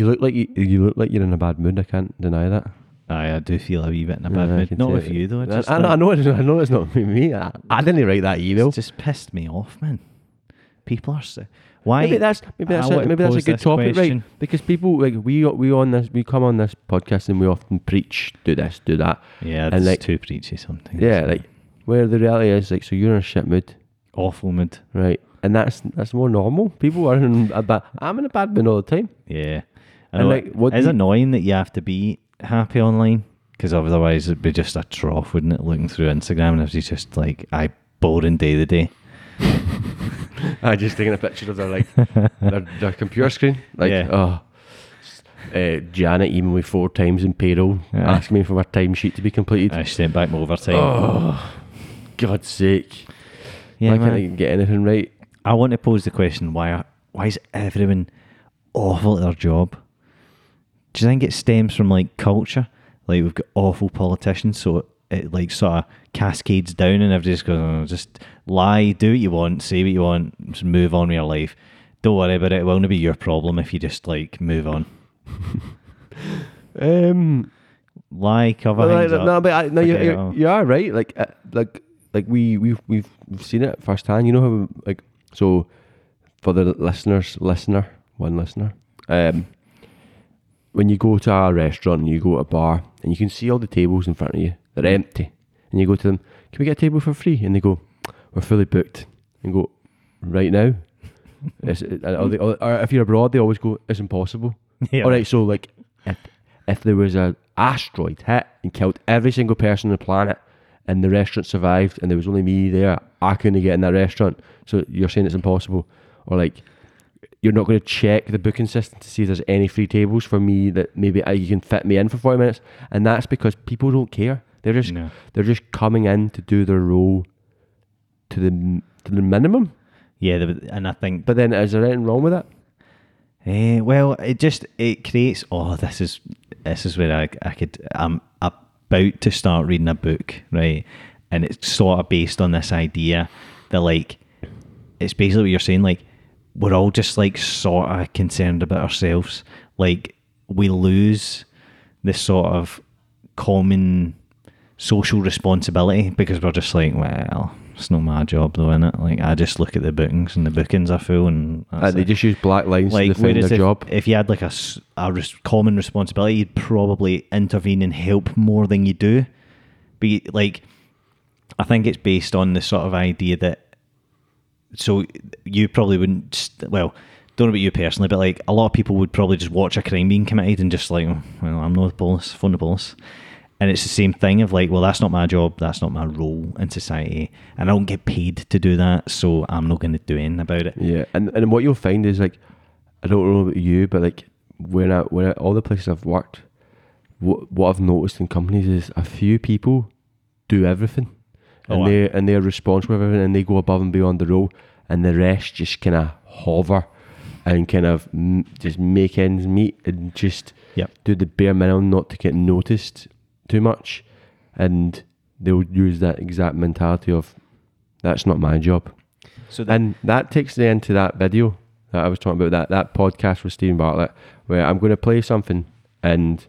You look like you, you look like you're in a bad mood. I can't deny that. Aye, I do feel a wee bit in a bad Yeah, I mood. can Not with it. you though. I, Just I, I know. It's, I know it's not me. I, I didn't write that email. It's just pissed me off, man. People are so. Why? Maybe that's maybe I that's want a, to maybe that's a pose good this topic, question. right? Because people like we we on this we come on this podcast and we often preach do this do that. Yeah, And, it's like- too preachy sometimes. Yeah, like where the reality is like so you're in a shit mood, awful mood. right? And that's that's more normal. People are in a bad. I'm in a bad mood all the time. Yeah, And, like, what it's annoying that you have to be happy online because otherwise it'd be just a trough, wouldn't it? Looking through Instagram and it's just like I boring day to day. I just taking a picture of their like their, their computer screen. Like Yeah. oh, uh, Janet emailed me four times in payroll Yeah. asking me for my timesheet to be completed. I sent back my overtime. Oh, God's sake! yeah, Why can't. I get anything right? I want to pose the question: Why? Why is everyone awful at their job? Do you think it stems from like culture? Like we've got awful politicians, so it like sort of cascades down, and everybody just goes, oh, "Just lie, do what you want, say what you want, just move on with your life. Don't worry about it. It will not be your problem if you just like move on. Um, Lie, cover like, up. no, but I, no, you, you, you are right. Like, uh, like, like we we've we've we've seen it firsthand. You know how like so for the listeners, listener, one listener, um, when you go to a restaurant and you go to a bar and you can see all the tables in front of you, they're mm. empty, and you go to them, can we get a table for free? And they go, we're fully booked. And go, right now. They, or if you're abroad, they always go, it's impossible. Yeah. All right, so like if if there was a asteroid hit and killed every single person on the planet, and the restaurant survived, and there was only me there, I couldn't get in that restaurant. So you're saying it's impossible, or like you're not going to check the booking system to see if there's any free tables for me that maybe uh, you can fit me in for forty minutes, and that's because people don't care. They're just No. they're just coming in to do their role to the to the minimum. Yeah, the- and I think But then, is there anything wrong with it? Eh, well, it just it creates. Oh, this is this is where I I could. I'm about to start reading a book, right? And it's sort of based on this idea that like it's basically what you're saying. Like we're all just like sort of concerned about ourselves. Like we lose this sort of common social responsibility because we're just like, well, it's not my job though, innit? Like I just look at the bookings and the bookings are full, and Uh, they it just use black lines to like define whereas their if, job. if you had like a res- common responsibility you'd probably intervene and help more than you do but like i think it's based on the sort of idea that so you probably wouldn't well don't know about you personally but like a lot of people would probably just watch a crime being committed and just like "Oh, well i'm not the police phone the police. And it's the same thing of like well that's not my job that's not my role in society and i don't get paid to do that so i'm not going to do anything about it. Yeah, and and what you'll find is like, I don't know about you, but like when I when I, all the places I've worked, what what I've noticed in companies is a few people do everything, and Oh, they and they're responsible for everything, and they go above and beyond the role, and the rest just kind of hover, and kind of mm, just make ends meet, and just Yep. do the bare minimum not to get noticed too much, and they'll use that exact mentality of, that's not my job. so And that takes me into that video that I was talking about, that, that podcast with Steven Bartlett, where I'm going to play something and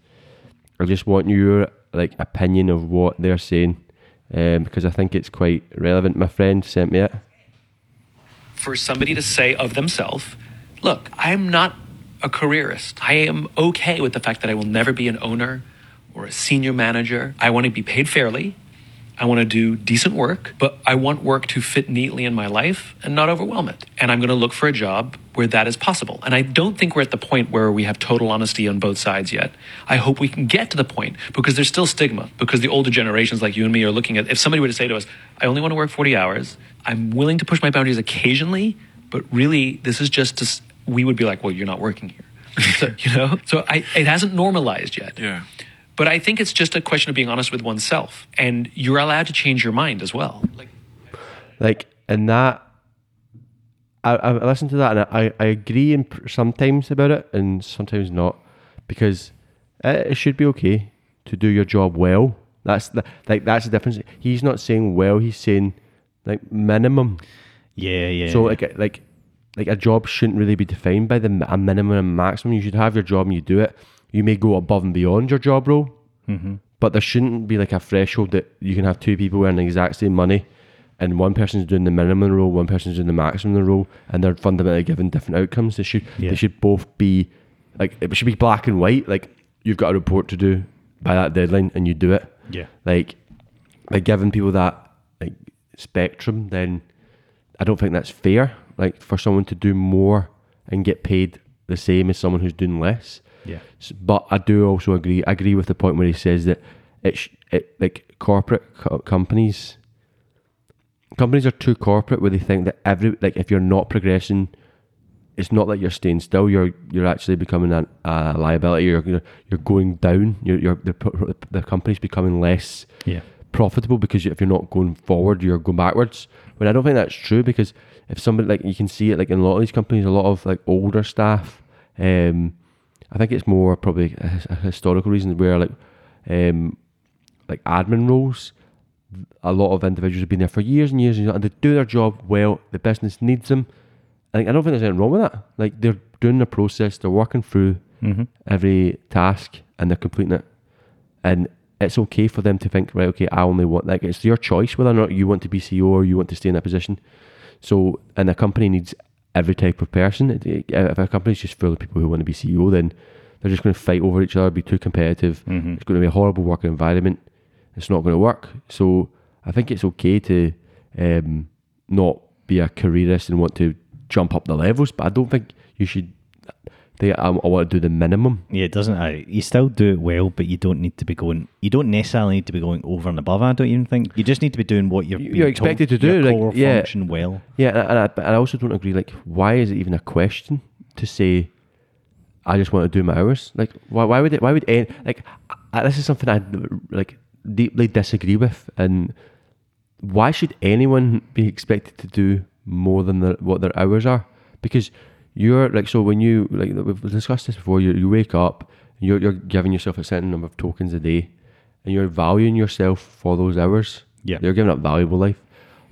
I just want your like opinion of what they're saying um, because I think it's quite relevant. My friend sent me it. for somebody to say of themselves, look, I'm not a careerist. I am okay with the fact that I will never be an owner or a senior manager. I want to be paid fairly. I want to do decent work, but I want work to fit neatly in my life and not overwhelm it. And I'm going to look for a job where that is possible. And I don't think we're at the point where we have total honesty on both sides yet. I hope we can get to the point because there's still stigma. Because the older generations like you and me are looking at if somebody were to say to us, I only want to work 40 hours, I'm willing to push my boundaries occasionally, but really this is just to, we would be like, well, you're not working here. so, you know? So I, it hasn't normalized yet. Yeah. But I think it's just a question of being honest with oneself. And you're allowed to change your mind as well. Like, Like, and that, I, I listened to that and I, I agree in sometimes about it and sometimes not because it, it should be okay to do your job well. That's the, like, that's the difference. He's not saying well, he's saying like minimum. Yeah, yeah. So like like like a job shouldn't really be defined by the m- a minimum and maximum. You should have your job and you do it. You may go above and beyond your job role, Mm-hmm. but there shouldn't be like a threshold that you can have two people earning the exact same money, and one person's doing the minimum role, one person's doing the maximum role, and they're fundamentally given different outcomes. They should Yeah. they should both be like it should be black and white. Like you've got a report to do by that deadline, and you do it. Yeah. Like by giving people that like spectrum, then I don't think that's fair. Like for someone to do more and get paid the same as someone who's doing less. Yeah. But I do also agree. I agree with the point where he says that it's it like corporate co- companies. Companies are too corporate where they think that every like if you're not progressing, it's not like you're staying still. You're you're actually becoming a, a liability. You're you're, you're going down. You're, you're the, the company's becoming less Yeah. profitable because if you're not going forward, you're going backwards. But I don't think that's true because if somebody like you can see it like in a lot of these companies, a lot of like older staff. Um, I think it's more probably a, a historical reason where like, um, like admin roles. A lot of individuals have been there for years and years and, years, and they do their job well. The business needs them. I think I don't think there's anything wrong with that. Like they're doing the process, they're working through Mm-hmm. every task and they're completing it. And it's okay for them to think, right, okay, I only want like it's your choice whether or not you want to be CEO or you want to stay in that position. So and a company needs every type of person. If a company's just full of people who want to be CEO, then they're just going to fight over each other, be too competitive. Mhm. It's going to be a horrible working environment. It's not going to work. So I think it's okay to um, not be a careerist and want to jump up the levels, but I don't think you should. Think I, I want to do the minimum. Yeah, it doesn't. Uh, you still do it well, but you don't need to be going. You don't necessarily need to be going over and above. I don't even think you just need to be doing what you're. You're expected to do, Your like, yeah. function well. Yeah, and I, and I, I also don't agree. Like, why is it even a question to say, "I just want to do my hours"? Like, why? Why would it? Why would any, like? I, this is something I like deeply disagree with. And why should anyone be expected to do more than their, what their hours are? Because you're like, so when you like we've discussed this before. You you wake up, you're you're giving yourself a certain number of tokens a day, and you're valuing yourself for those hours. Yeah. you're giving up valuable life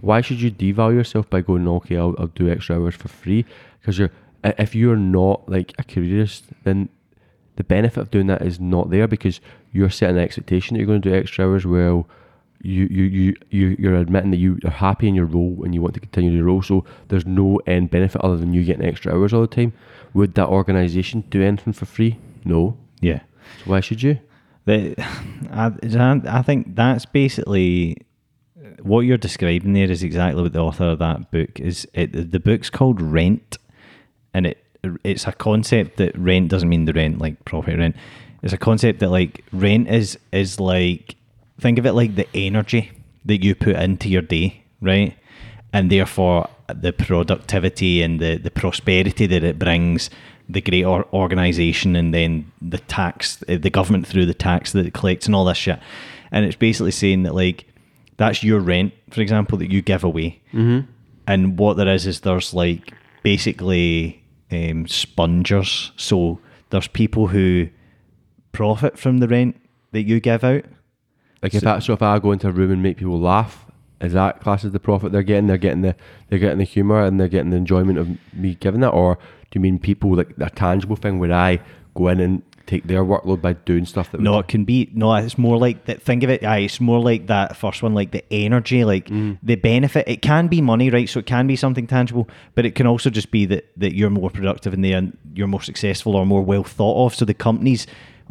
why should you devalue yourself by going okay I'll, I'll do extra hours for free because you're if you're not like a careerist then the benefit of doing that is not there because you're setting an expectation that you're going to do extra hours well you you you, you you're admitting that you are happy in your role and you want to continue your role so there's no end benefit other than you getting extra hours all the time would that organization do anything for free no Yeah. so why should you The, I, I think that's basically uh, what you're describing there is exactly what the author of that book is. It, the book's called Rent, and it it's a concept that rent doesn't mean the rent like property rent. It's a concept that like rent is is like think of it like the energy that you put into your day, right? And therefore the productivity and the, the prosperity that it brings, the great or- organization, and then the tax, uh, the government through the tax that it collects, and all this shit. And it's basically saying that like that's your rent, for example, that you give away. Mm-hmm. And what there is is there's like basically um, spongers. So there's people who profit from the rent that you give out. Like if I, so if I go into a room and make people laugh, is that class as the profit they're getting? They're getting the they're getting the humour and they're getting the enjoyment of me giving that, or do you mean people like a tangible thing where I go in and take their workload by doing stuff that No, it can be no. It's more like that. Think of it. Aye, it's more like that first one, like the energy, like mm. the benefit. It can be money, right? So it can be something tangible, but it can also just be that that you're more productive in and then you're more successful or more well thought of. So the companies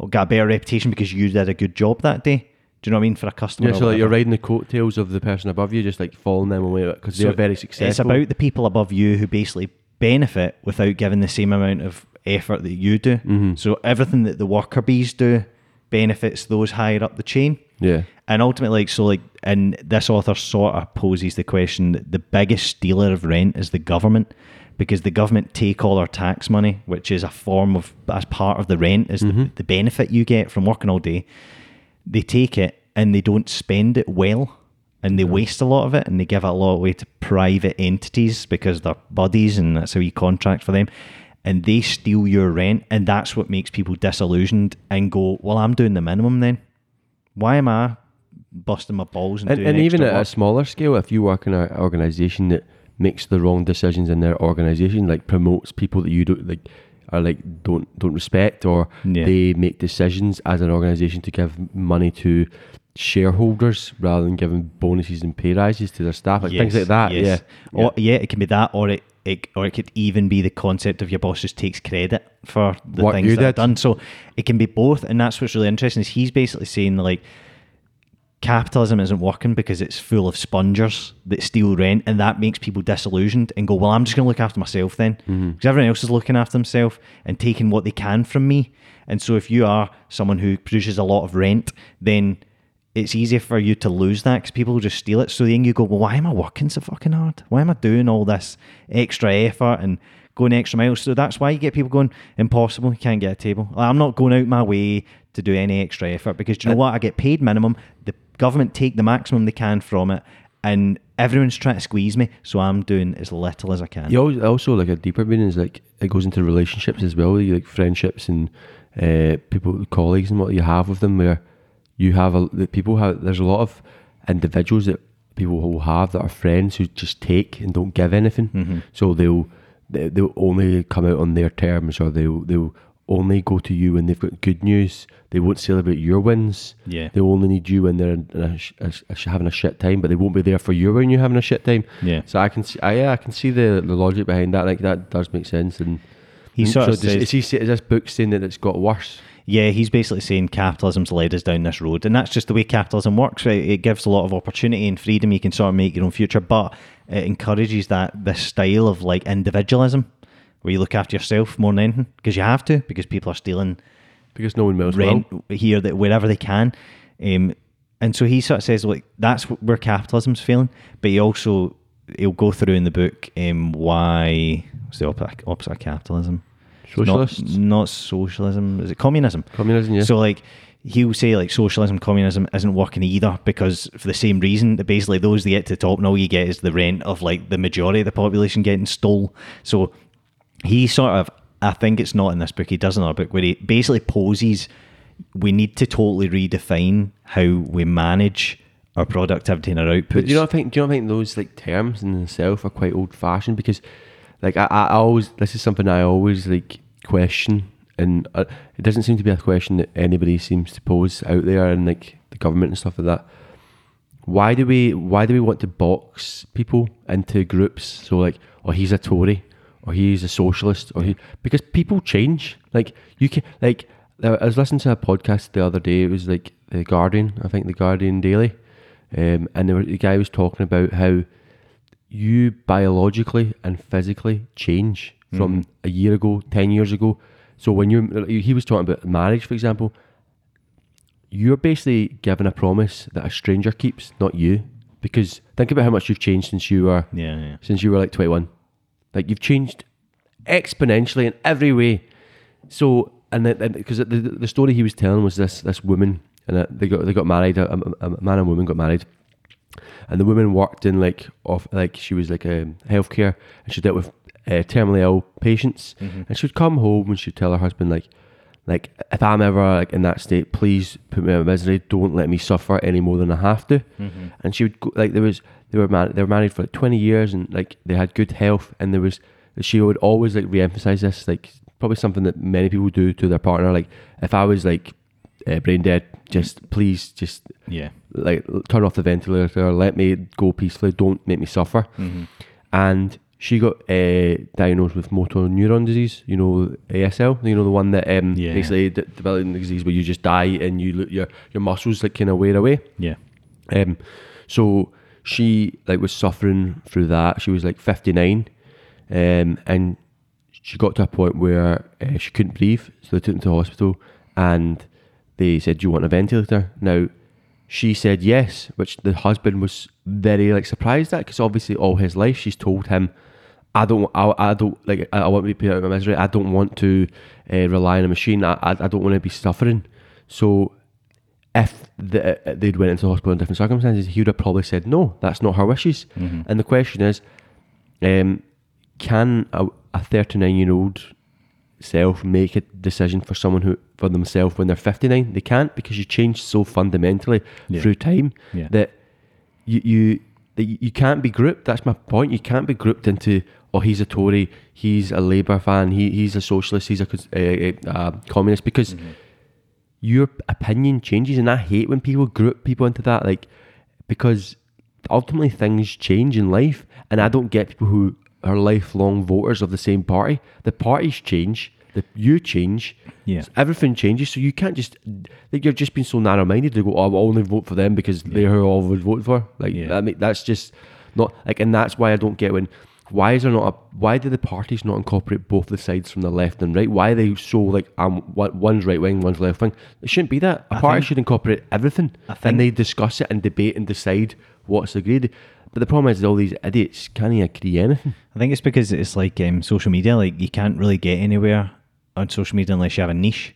got a better reputation because you did a good job that day. Do you know what I mean for a customer? yeah, so like you're riding the coattails of the person above you, just like following them away because So they're very successful. It's about the people above you who basically benefit without giving the same amount of effort that you do. Mm-hmm. So everything that the worker bees do benefits those higher up the chain. yeah, And ultimately, like so, like, and this author sort of poses the question that the biggest stealer of rent is the government, because the government take all our tax money, which is a form of as part of the rent, is the, the benefit you get from working all day. They take it and they don't spend it well, and they waste a lot of it, and they give it a lot away to private entities because they're buddies, and that's how you contract for them. And they steal your rent, and that's what makes people disillusioned and go, "Well, I'm doing the minimum then." why am I busting my balls and, and, and even at a smaller scale, if you work in an organisation that makes the wrong decisions in their organization, like promotes people that you don't like are like don't don't respect, or Yeah. they make decisions as an organization to give money to shareholders rather than giving bonuses and pay rises to their staff, like things like that. yes. Yeah, Or yeah, it can be that, or it, it or it could even be the concept of your boss just takes credit for the What things that done. So it can be both, and that's what's really interesting. Is he's basically saying like capitalism isn't working because it's full of spongers that steal rent, and that makes people disillusioned and go, "Well, I'm just going to look after myself then," mm-hmm. because everyone else is looking after themselves and taking what they can from me. And so, if you are someone who produces a lot of rent, then it's easier for you to lose that because people will just steal it. So then you go, well, why am I working so fucking hard? Why am I doing all this extra effort and going extra miles? So that's why you get people going, impossible, you can't get a table. I'm not going out my way to do any extra effort because do you uh, know what? I get paid minimum. The government take the maximum they can from it, and everyone's trying to squeeze me. So I'm doing as little as I can. You always, also like a deeper meaning is like it goes into relationships as well. You like friendships and uh, people, colleagues, and what you have with them. Where you have a the people have. There's a lot of individuals that people will have that are friends who just take and don't give anything. So they'll they, they'll only come out on their terms, or they'll they'll only go to you when they've got good news. They won't celebrate your wins. Yeah. They only need you when they're a, sh- a, having a shit time, but they won't be there for you when you're having a shit time. Yeah. So I can see, I, yeah, I can see the, the logic behind that. Like that does make sense. And He and sort so of does, says- is, he, is this book saying that it's got worse? Yeah, he's basically saying capitalism's led us down this road, and that's just the way capitalism works. Right, it gives a lot of opportunity and freedom. You can sort of make your own future, but it encourages that this style of like individualism, where you look after yourself more than anything, because you have to, because people are stealing Because no one else rent will. here that wherever they can. Um, and so he sort of says like that's where capitalism's failing, but he also he'll go through in the book um, why what's the opposite, opposite of capitalism? Not- not, socialism. Is it communism? Communism, yeah. So like he'll say like socialism, communism isn't working either because for the same reason that basically those that get to the top and all you get is the rent of like the majority of the population getting stole. So he sort of I think it's not in this book, he does another book where he basically poses we need to totally redefine how we manage our productivity and our outputs. But do you not think? Do you not think those like terms in themselves are quite old fashioned? Because, like, I, I always this is something I always like question, and uh, it doesn't seem to be a question that anybody seems to pose out there, and like the government and stuff like that. Why do we Why do we want to box people into groups? So like, oh, he's a Tory, or he's a socialist, or he because people change. Like you can like. I was listening to a podcast the other day. It was like the Guardian, I think the Guardian Daily, um, and there were, the guy was talking about how you biologically and physically change from a year ago, ten years ago. So when you're, he was talking about marriage, for example. You're basically given a promise that a stranger keeps, not you, because think about how much you've changed since you were yeah, yeah. since you were like 21. Like you've changed exponentially in every way. So, and because the, the, the story he was telling was this this woman, and they got they got married. A, a, a man and woman got married, and the woman worked in like off like she was like a healthcare, and she dealt with uh, terminally ill patients, and she would come home and she'd tell her husband like. Like if I'm ever like in that state, please put me out of misery. Don't let me suffer any more than I have to. And she would go, like there was they were married they were married for like 20 years and like they had good health and there was she would always like re-emphasize this like probably something that many people do to their partner. Like if I was like uh, brain dead, just please just Yeah. like turn off the ventilator, let me go peacefully, don't make me suffer. Mm-hmm. And she got uh, diagnosed with motor neuron disease, you know, ASL, you know, the one that um, Yeah. basically de- developing the disease where you just die and you your your muscles like kind of wear away. Yeah. Um, so she like was suffering through that. She was like 59, um, and she got to a point where uh, she couldn't breathe. So they took her to hospital, and they said, "Do you want a ventilator?" Now, she said yes, which the husband was very like surprised at because obviously all his life she's told him. I don't. I, I don't like. I, I want to be put out of my misery. I don't want to uh, rely on a machine. I, I, I don't want to be suffering. So if the, uh, they'd went into hospital in different circumstances, he would have probably said no. That's not her wishes. And the question is, um, can a, a 39 year old self make a decision for someone who for themselves when they're 59? They can't because you change so fundamentally Yeah. through time Yeah. that you, you that you you can't be grouped. That's my point. You can't be grouped into oh he's a Tory, he's a Labour fan, he he's a socialist, he's a, a, a, eh, eh, a communist because mm-hmm. your opinion changes, and I hate when people group people into that. Like because ultimately things change in life, and I mm-hmm. don't get people who are lifelong voters of the same party. The parties change. The, you change, Yeah. Everything changes, so you can't just like you're just being so narrow-minded to go. Oh, I'll only vote for them because they're who I would vote for. Like Yeah. Mean, that's just not like, and that's why I don't get when. Why is there not a? Why do the parties not incorporate both the sides from the left and right? Why are they so like um one's right wing, one's left wing? It shouldn't be that. A I party think- should incorporate everything, I think- and they discuss it and debate and decide what's agreed. But the problem is, all these idiots can't agree anything. I think it's because it's like um, social media. Like you can't really get anywhere on social media unless you have a niche.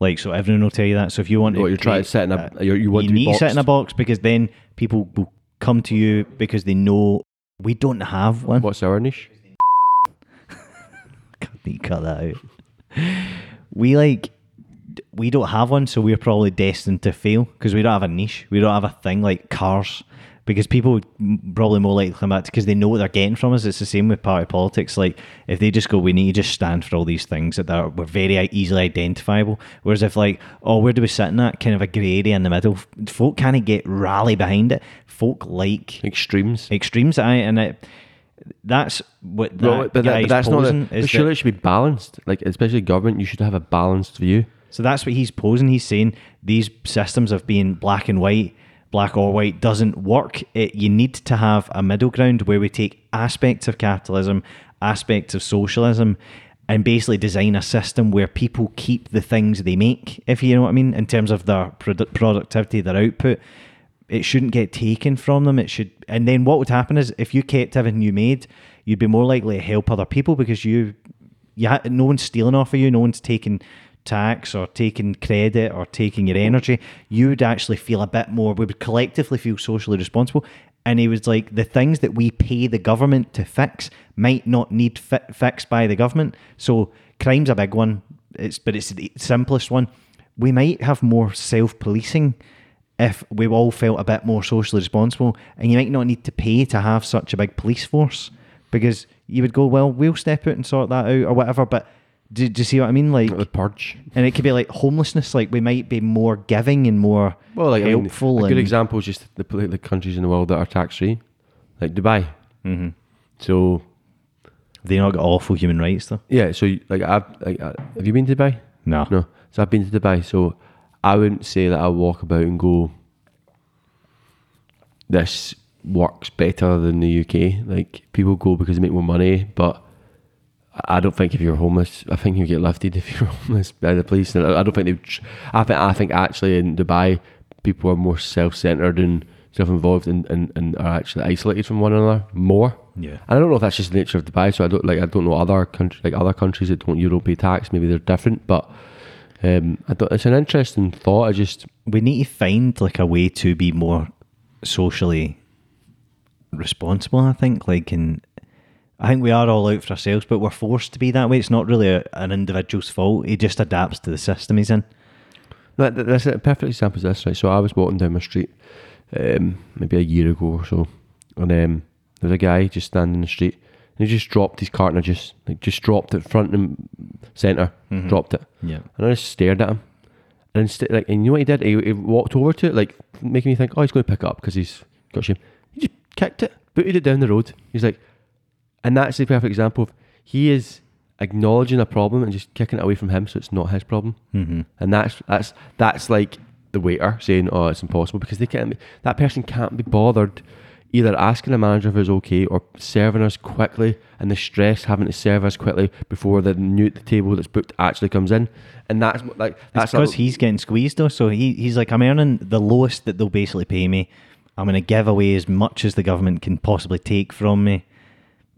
Like so, everyone will tell you that. So if you want, What, to you're trying to set in a- you- you want to be need to sit in a box because then people will come to you because they know we don't have one. What's our niche? Need to cut that out. We like we don't have one, so we're probably destined to fail because we don't have a niche. We don't have a thing like cars. Because people would probably more likely come back because they know what they're getting from us. It's the same with party politics. Like if they just go, we need to just stand for all these things that are we're very easily identifiable. Whereas if like, oh, where do we sit in that kind of a grey area in the middle? Folk kind of get rally behind it. Folk like Extremes. extremes. I and it, that's what that No, but, that, but that's not. is but surely that- it should be balanced. Like especially government, you should have a balanced view. So that's what he's posing. He's saying these systems of being black and white, black or white, doesn't work. It, you need to have a middle ground where we take aspects of capitalism, aspects of socialism, and basically design a system where people keep the things they make, if you know what I mean, in terms of their produ- productivity, their output. It shouldn't get taken from them. It should, and then what would happen is if you kept everything you made, you'd be more likely to help other people because you ha- no one's stealing off of you, no one's taking tax or taking credit or taking your energy. You would actually feel a bit more. We would collectively feel socially responsible. And he was like, the things that we pay the government to fix might not need fi- fixed by the government. So crime's a big one. It's but it's the simplest one. We might have more self policing if we all felt a bit more socially responsible, and you might not need to pay to have such a big police force because you would go, well, we'll step out and sort that out or whatever. But do, do you see what I mean? Like, The purge. and it could be like homelessness. Like we might be more giving and more Well, like I mean, helpful. a good example is just the the countries in the world that are tax free, like Dubai. Mm-hmm. So They not got awful human rights though. yeah, so like I've like uh, have you been to Dubai? No. No. So I've been to Dubai. So I wouldn't say that I walk about and go, this works better than the UK. Like people go because they make more money, but I don't think if you're homeless, I think you get lifted if you're homeless by the police. And I don't think they. I think I think actually in Dubai, people are more self-centered and self-involved and, and, and are actually isolated from one another more. Yeah. And I don't know if that's just the nature of Dubai. So I don't like. I don't know other countries like other countries that don't Euro pay tax. Maybe they're different, but um, I don't. It's an interesting thought. I just We need to find like a way to be more socially responsible. I think like and. I think we are all out for ourselves, but we're forced to be that way. It's not really a, an individual's fault. He just adapts to the system he's in. No, That's a perfect example of this, right? So I was walking down my street, um, maybe a year ago or so, and um, there was a guy just standing in the street, and he just dropped his carton of juice, like just dropped it front and center, dropped it, Yeah. and I just stared at him, and instead, like, and you know what he did? He, he walked over to it, like making me think, oh, he's going to pick it up because he's got shame. He just kicked it, booted it down the road. He's like, and that's the perfect example of he is acknowledging a problem and just kicking it away from him, so it's not his problem. Mm-hmm. And that's that's that's like the waiter saying, "Oh, it's impossible," because they can't. Be, that person can't be bothered either asking the manager if it's okay or serving us quickly, and the stress having to serve us quickly before the new the table that's booked actually comes in. And that's like That's that's because he's getting squeezed though. So he, he's like, I'm earning the lowest that they'll basically pay me. I'm going to give away as much as the government can possibly take from me.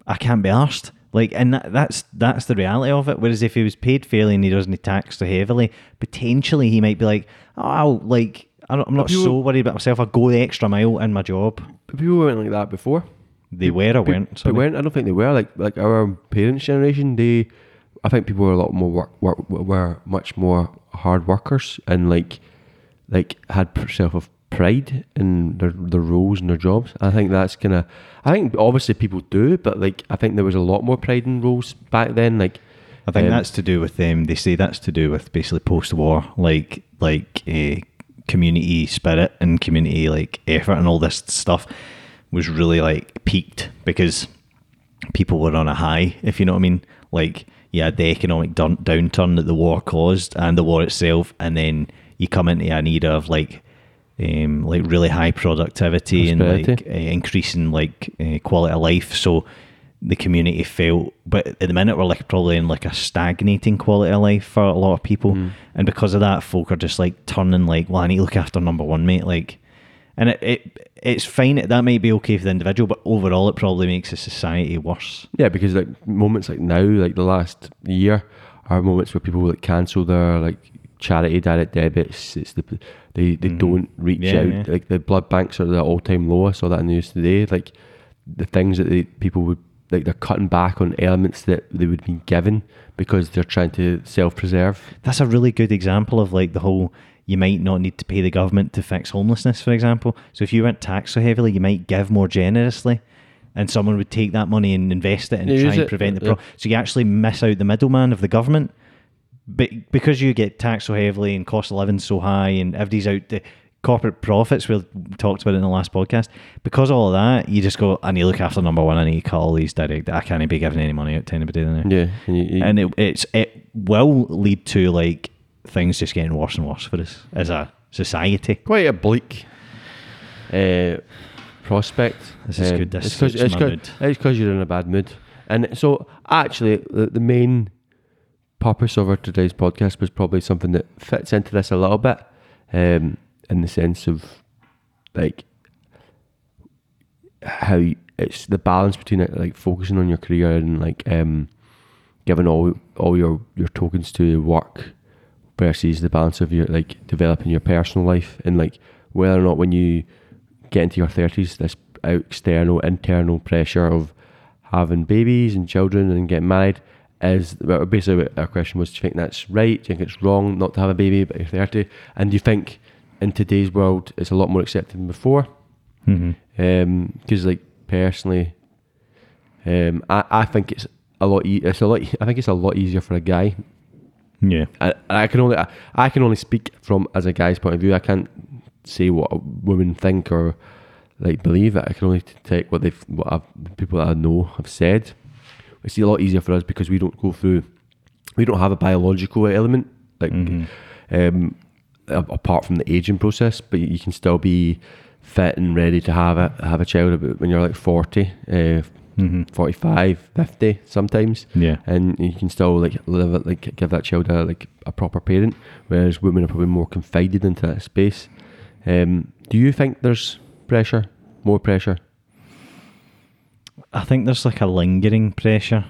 I can't be arsed. Like, and that, that's that's the reality of it. Whereas if he was paid fairly and he doesn't tax so heavily, potentially he might be like, oh, I'll, like, I don't, I'm not people- so worried about myself. I'll go the extra mile in my job. But people weren't like that before. They were or weren't. They weren't. I don't think they were. Like like our parents' generation, they. I think people were a lot more work, work were much more hard workers and like like had self of pride in their their roles and their jobs. I think that's gonna. I think obviously people do, but like I think there was a lot more pride in roles back then. Like I think um, that's to do with them. They say that's to do with basically post-war, like like uh, community spirit and community like effort and all this stuff was really like peaked because people were on a high. If you know what I mean, like yeah, the economic downturn that the war caused and the war itself, and then you come into an era of like. Um, like really high productivity and like uh, increasing like uh, quality of life. So the community felt, but at the minute we're like probably in like a stagnating quality of life for a lot of people, and because of that, folk are just like turning like, well, I need to look after number one, mate. Like, and it, it it's fine. That might be okay for the individual, but overall, it probably makes the society worse. Yeah, because like moments like now, like the last year, are moments where people like cancel their like charity direct debits. It's the they they don't reach Mm-hmm. Yeah, out. yeah. Like the blood banks are at the all time low. I saw that in the news today. Like the things that they, people would like, they're cutting back on elements that they would be given because they're trying to self preserve. That's a really good example of like the whole. You might not need to pay the government to fix homelessness, for example. So if you weren't taxed so heavily, you might give more generously, and someone would take that money and invest it and Yeah, try and it, prevent the problem. So you actually miss out the middleman of the government. But because you get taxed so heavily and cost of living so high, and everybody's out the corporate profits, we talked about it in the last podcast. Because of all of that, you just go, I need to look after number one. I need to cut all these direct. I can't be giving any money out to anybody. Then Yeah, and, you, you- and it, it's it will lead to like things just getting worse and worse for us as a society. quite a bleak uh, prospect. This is Um, good, this it's 'cause- suits it's my 'cause- mood. It's because you're in a bad mood, and so actually, the, the main purpose of our today's podcast was probably something that fits into this a little bit, um, in the sense of like how it's the balance between it, like focusing on your career and like um, giving all all your your tokens to work versus the balance of your like developing your personal life and like whether or not when you get into your thirties, this external internal pressure of having babies and children and getting married is basically our question was: Do you think that's right? Do you think it's wrong not to have a baby but you're thirty? And do you think in today's world it's a lot more accepted than before? Mm-hmm. because like personally, um, I, I think it's a lot. E- it's a lot. I think it's a lot easier for a guy. Yeah. I, I can only I, I can only speak from as a guy's point of view. I can't say what a women think or like believe it. I can only take what they've what I've, people that I know have said. It's a lot easier for us because we don't go through. We don't have a biological element like um, apart from the aging process, but you can still be fit and ready to have a have a child when you're like 40, uh, 45, 50 sometimes. Yeah. And you can still like live it, like give that child a like a proper parent, whereas women are probably more confided into that space. Um, do you think there's pressure, more pressure? I think there's like a lingering pressure.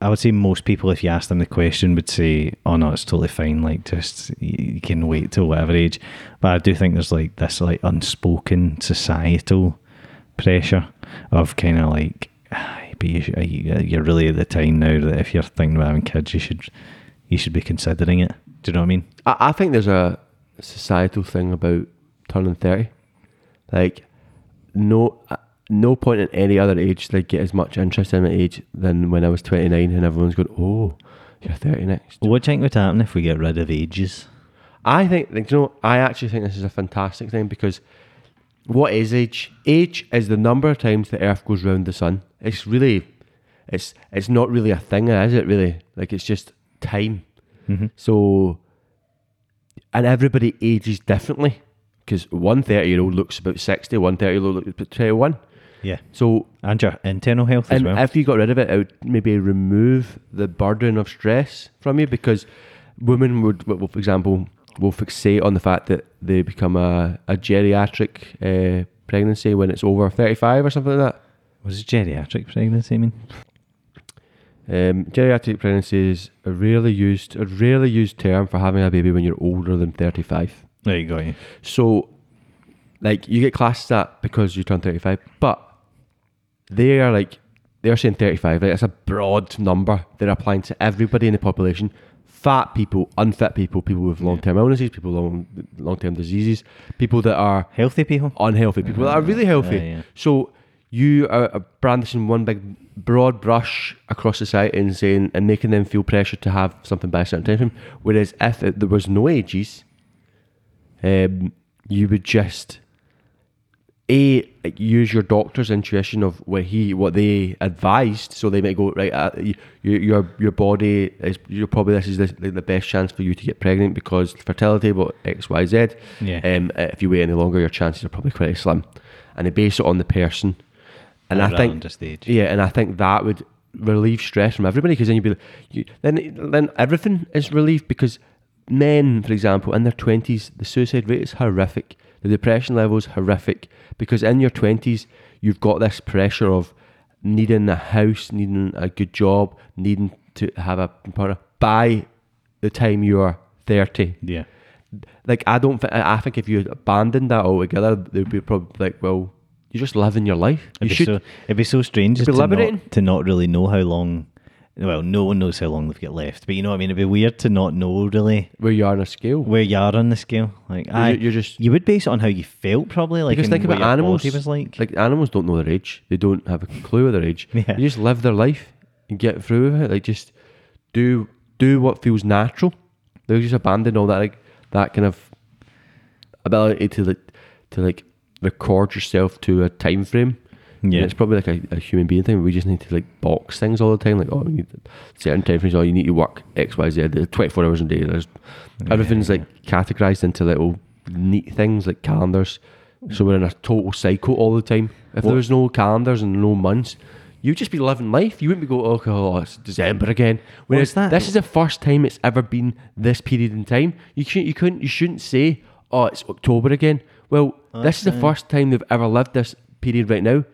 I would say most people, if you ask them the question, would say, "Oh no, it's totally fine. Like, just you can wait till whatever age." But I do think there's like this like unspoken societal pressure of kind of like, "Aye, but you you're really at the time now that if you're thinking about having kids, you should you should be considering it. Do you know what I mean? I, I think there's a societal thing about turning 30. Like, no uh, no point at any other age did I get as much interest in my age than when I was 29 and everyone's going, oh, you're 30 next. What do you think would happen if we get rid of ages? I think, you know, I actually think this is a fantastic thing because what is age? Age is the number of times the Earth goes round the sun. It's really, it's it's not really a thing, is it? Really, like it's just time. Mm-hmm. So, and everybody ages differently because one 30 year old looks about 60, one 30 year old looks about 21. Yeah, So, and your internal health as and well. if you got rid of it, it would maybe remove the burden of stress from you because women would, well, for example, will fixate on the fact that they become a, a geriatric uh, pregnancy when it's over 35 or something like that. Was it geriatric pregnancy? I mean, Um, geriatric pregnancy is a rarely used, a rarely used term for having a baby when you're older than 35. there you go. Yeah. So, like, you get classed that because you turn 35, but they are like, they're saying 35, like, it's a broad number they're applying to everybody in the population fat people, unfit people, people with long term illnesses, people with long long term diseases, people that are Healthy people. unhealthy, people that are really healthy. Yeah, yeah. So you are brandishing one big broad brush across society and saying and making them feel pressure to have something by a certain time frame. Whereas if it, there was no ages, um, you would just a use your doctor's intuition of what he what they advised. So they might go right. Uh, you, your your body is you're probably this is the, the, best chance for you to get pregnant because fertility, but X Y Z. Yeah. Um, if you wait any longer, your chances are probably quite slim, and they base it on the person. And I think the age. yeah, and I think that would relieve stress from everybody because then you'd be you, then then everything is relieved because men, for example, in their twenties, the suicide rate is horrific, the depression level is horrific because in your twenties you've got this pressure of needing a house, needing a good job, needing to have a partner by the time you're thirty Yeah. like I don't. thi- I think if you abandoned that altogether, they'd be probably like, well, you're just living your life. You It'd be, should. so, it'd be so strange be to not, to not really know how long. Well, no one knows how long they've got left, but you know what I mean. It'd be weird to not know really where you are on a scale. where you are on the scale. Like, I, you're just- you would base it on how you felt, probably. Like, because and think what about your animals. body was like. like animals don't know their age. They don't have a clue of their age. Yeah. They just live their life and get through with it. Like just do do what feels natural. They just abandon all that like that kind of ability to like to like record yourself to a time frame. Yeah. it's probably like a, a human being thing. We just need to like box things all the time. Like, oh, you need certain time frames. Oh, you need to work X, Y, Z. There's 24 hours a day. There's everything's like categorized into little neat things like calendars. So we're in a total cycle all the time. If there was no calendars and no months, you'd just be living life. You wouldn't be going, okay, oh, it's December again. Whereas that? this is the first time it's ever been this period in time. You shouldn't, you couldn't, you shouldn't say, oh, it's October again. Well, this is the first time they've ever lived this period right now.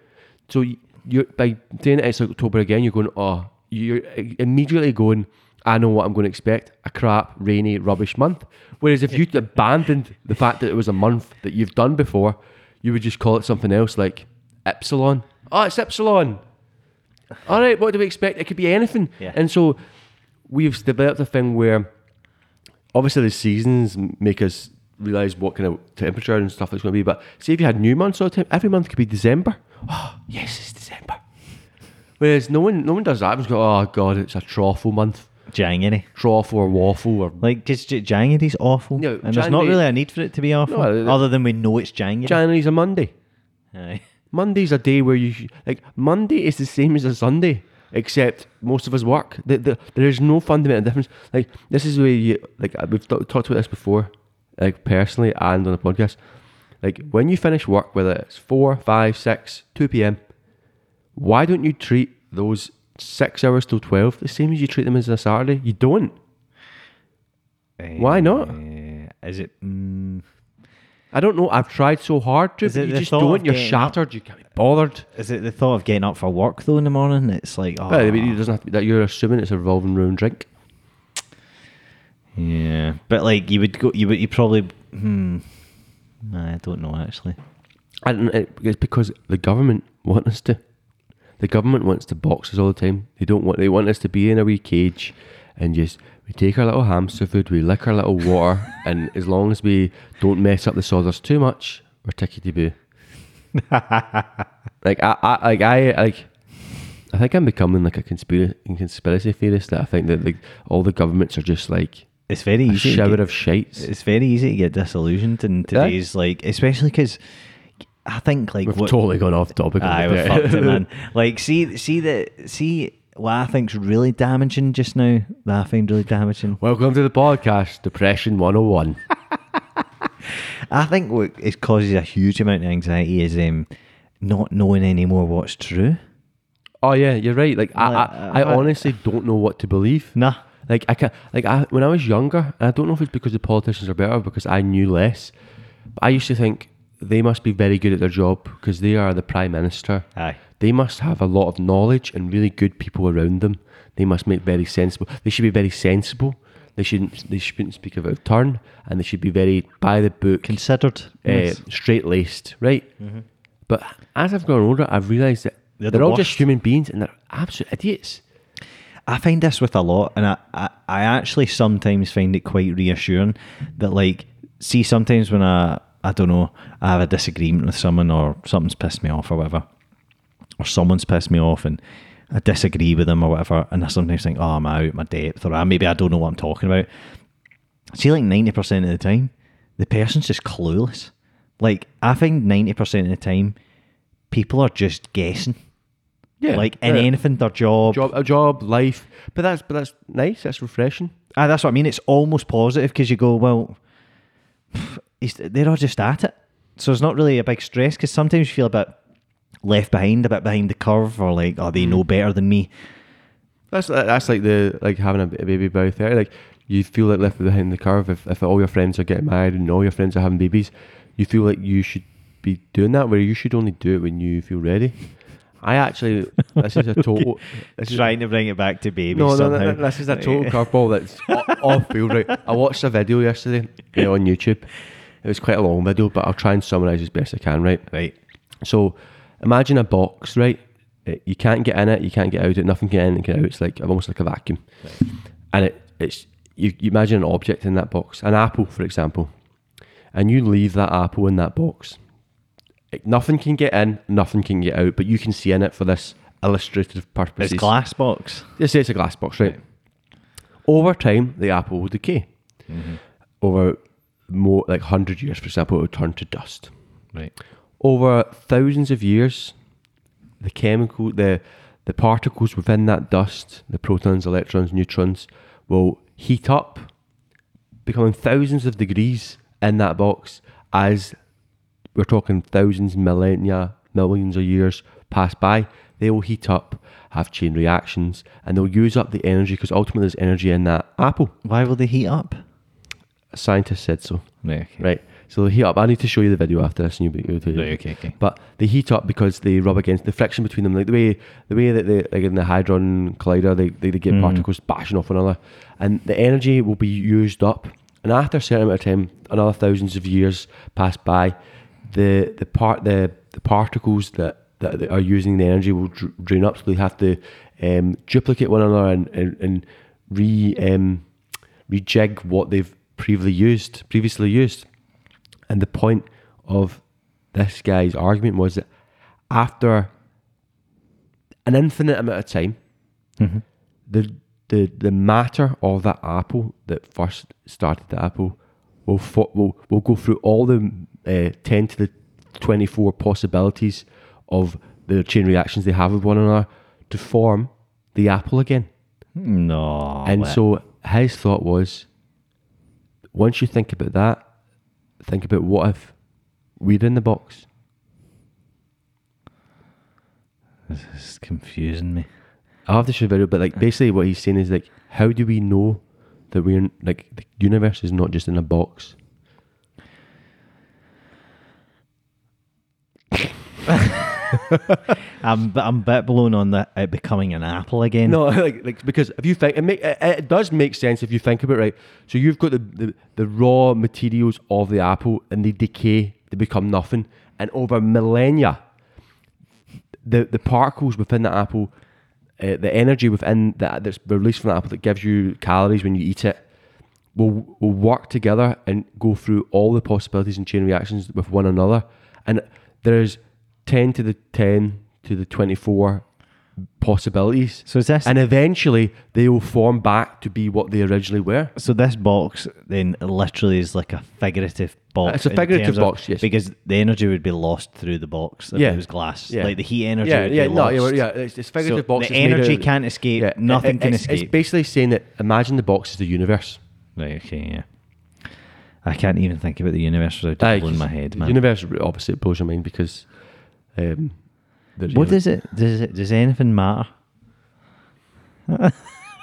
So you're by saying it's October again, you're going, oh, you're immediately going, I know what I'm going to expect a crap, rainy, rubbish month. Whereas if you abandoned the fact that it was a month that you've done before, you would just call it something else like Epsilon. Oh, it's Epsilon. All right, what do we expect? It could be anything. Yeah. And so we've developed a thing where obviously the seasons make us realize what kind of temperature and stuff it's going to be. But see, if you had new months all the time, every month could be December. Oh, yes, it's December. Whereas no one, no one does that. Everyone's go, oh god, it's a truffle month, January. truffle or waffle or Like, just J- January's awful. No, and there's not January- really a need for it to be awful. No, uh, other than we know it's January. January's a Monday. Aye. Monday's a day where you sh- like Monday is the same as a Sunday, except most of us work. The, the, there is no fundamental difference. Like this is where you like uh, we've t- talked about this before, like personally and on the podcast. Like when you finish work, whether it's four, five, six, two p.m., why don't you treat those six hours till twelve the same as you treat them as a Saturday? You don't. Why not? Uh, is it? Mm, I don't know. I've tried so hard to, but you just don't. You're up? shattered. You can't be bothered. is it the thought of getting up for work though in the morning? It's like, oh, Well, it doesn't have to be that. You're assuming it's a revolving room drink. yeah. But like, you would go. You would. You probably. Hmm. I don't know actually. I don't, it, it's because the government want us to. The government wants to box us all the time. They don't want. They want us to be in a wee cage, and just we take our little hamster food, we lick our little water, and as long as we don't mess up the sawdust too much, we're tickety boo. like I, I, like I, like. I think I'm becoming like a conspiracy conspiracy theorist. That I think that like all the governments are just like It's very easy. to shower get- of shites. it's very easy to get disillusioned in today's like, especially because I think like We've what, totally gone off topic. Aye, we bit. fucked it, man. Like, see, see the see what I think's really damaging just now. That I find really damaging. Welcome to the podcast, Depression 101. I think what it causes a huge amount of anxiety is um, not knowing anymore what's true. oh yeah, you're right. Like I, Like, I, I uh, honestly don't know what to believe. Nah. Like I can like I when I was younger, and I don't know if it's because the politicians are better because I knew less. But I used to think they must be very good at their job because they are the prime minister. Aye. They must have a lot of knowledge and really good people around them. They must make very sensible. They should be very sensible. They shouldn't. They shouldn't speak out of turn, and they should be very by the book, Considered. uh, straight laced, right? But as I've grown older, I've realised that They're they're, the all worst. just human beings and they're absolute idiots. I find this with a lot, and I, I, I actually sometimes find it quite reassuring that, like, see, sometimes when I, I don't know, I have a disagreement with someone or something's pissed me off or whatever, or someone's pissed me off and I disagree with them or whatever, and I sometimes think, oh, I'm out my depth, or ah, maybe I don't know what I'm talking about. See, like 90% of the time, the person's just clueless. Like, I think 90% of the time, people are just guessing. Yeah, Like, in anything, their job. job, a job, life. But that's but that's nice. That's refreshing. Ah, that's what I mean. It's almost positive because you go, well, they're all just at it. So it's not really a big stress because sometimes you feel a bit left behind, a bit behind the curve, or like, oh, they know better than me. That's that's like the like having a baby by thirty. Like you feel like left behind the curve if, if all your friends are getting married and all your friends are having babies. You feel like you should be doing that, where you should only do it when you feel ready. I actually this is a total. This is, Trying to bring it back to babies no, no, no, no, this is a total curveball that's o- off field. Right, I watched a video yesterday on YouTube. It was quite a long video, but I'll try and summarize as best I can. Right, Right. So imagine a box, right? It- you can't get in it, you can't get out of it, nothing can in and get out. It's like almost like a vacuum. And it, it's you, you imagine an object in that box, an apple, for example, and you leave that apple in that box. Nothing can get in, nothing can get out, but you can see in it for this illustrative purposes. It's glass box. Just say it's a glass box, right? Over time, the apple will decay. Mm-hmm. Over more like hundred years, for example, it will turn to dust Right. over thousands of years, the chemical, the the particles within that dust, the protons, electrons, neutrons, will heat up, becoming thousands of degrees in that box as we're talking thousands, millennia, millions of years pass by. They will heat up, have chain reactions, and they'll use up the energy because ultimately there's energy in that apple. Why will they heat up? A scientist said so. Right. Okay. Right. So they heat up. I need to show you the video after this, and you'll be able to. Right, okay, okay. But they heat up because they rub against the friction between them, like the way the way that they like in the hadron collider, they they, they get mm. particles bashing off one another, and the energy will be used up. And after a certain amount of time, another thousands of years pass by, the the part the the particles that that are using the energy will drain up, so they have to um, duplicate one another and and, and re um, rejig what they've previously used previously used. And the point of this guy's argument was that after an infinite amount of time, the the the matter of that apple that first started the apple will fo- will will go through all the uh, ten to the twenty four possibilities of the chain reactions they have with one another to form the apple again. No. And what? so his thought was, once you think about that, think about what if we're in the box. this is confusing me. I'll have to show you a video, but like basically what he's saying is like, how do we know that we're like the universe is not just in a box? I'm I'm a bit blown on that it becoming an apple again. No, like, like because if you think it, make, it, it does make sense if you think about it, right. So you've got the, the the raw materials of the apple and they decay, they become nothing, and over millennia, the the particles within the apple, uh, the energy within that that's released from the apple that gives you calories when you eat it, will will work together and go through all the possibilities and chain reactions with one another, and there's ten to the ten to the twenty four possibilities. So is this And eventually they will form back to be what they originally were. so this box then literally is like a figurative box. It's a figurative terms of- box, yes. Because the energy would be lost through the box if Yeah. it was glass. Yeah. Like the heat energy Yeah, would yeah, be no, lost. yeah, yeah. It's, it's figurative So box. the energy can't escape, Yeah, nothing it- can it's, escape. It's basically saying that imagine the box is the universe. Right, okay, yeah. I can't even think about the universe without it blowing my head, man. Universe obviously it blows your mind because um, what know, does it does it does anything matter?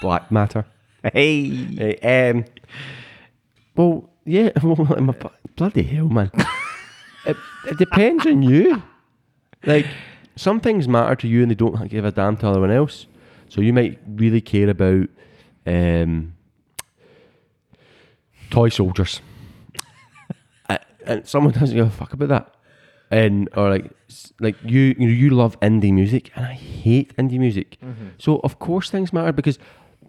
black matter. Hey Eh, um, well, yeah, well, I'm a- bloody hell, man. it, it depends on you. Like, some things matter to you and they don't give a damn to everyone else. So you might really care about um, toy soldiers. And someone doesn't give a fuck about that. And or like like you you know, you love indie music and I hate indie music. Mm-hmm. So of course things matter because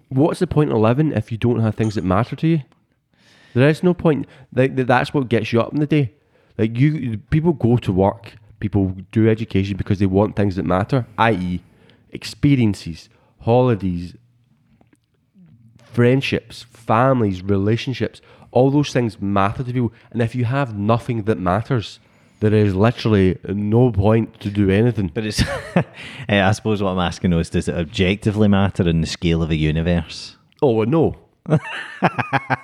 what's the point of living if you don't have things that matter to you? There is no point. Like that's what gets you up in the day. Like you, people go to work, people do education because they want things that matter, i.e., experiences, holidays, friendships, families, relationships. All those things matter to people. And if you have nothing that matters, there is literally no point to do anything. But it's, Eh, I suppose what I'm asking though is does it objectively matter in the scale of a universe? Oh no.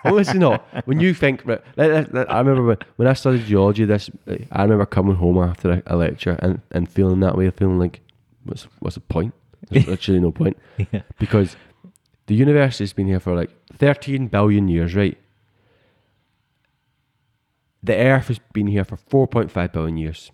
Honestly, not. When you think, right, I remember when, when I studied geology. This, I remember coming home after a, a lecture and, and feeling that way, feeling like, what's what's the point? There's literally no point Yeah. because the universe has been here for like 13 billion years, right? The Earth has been here for 4.5 billion years,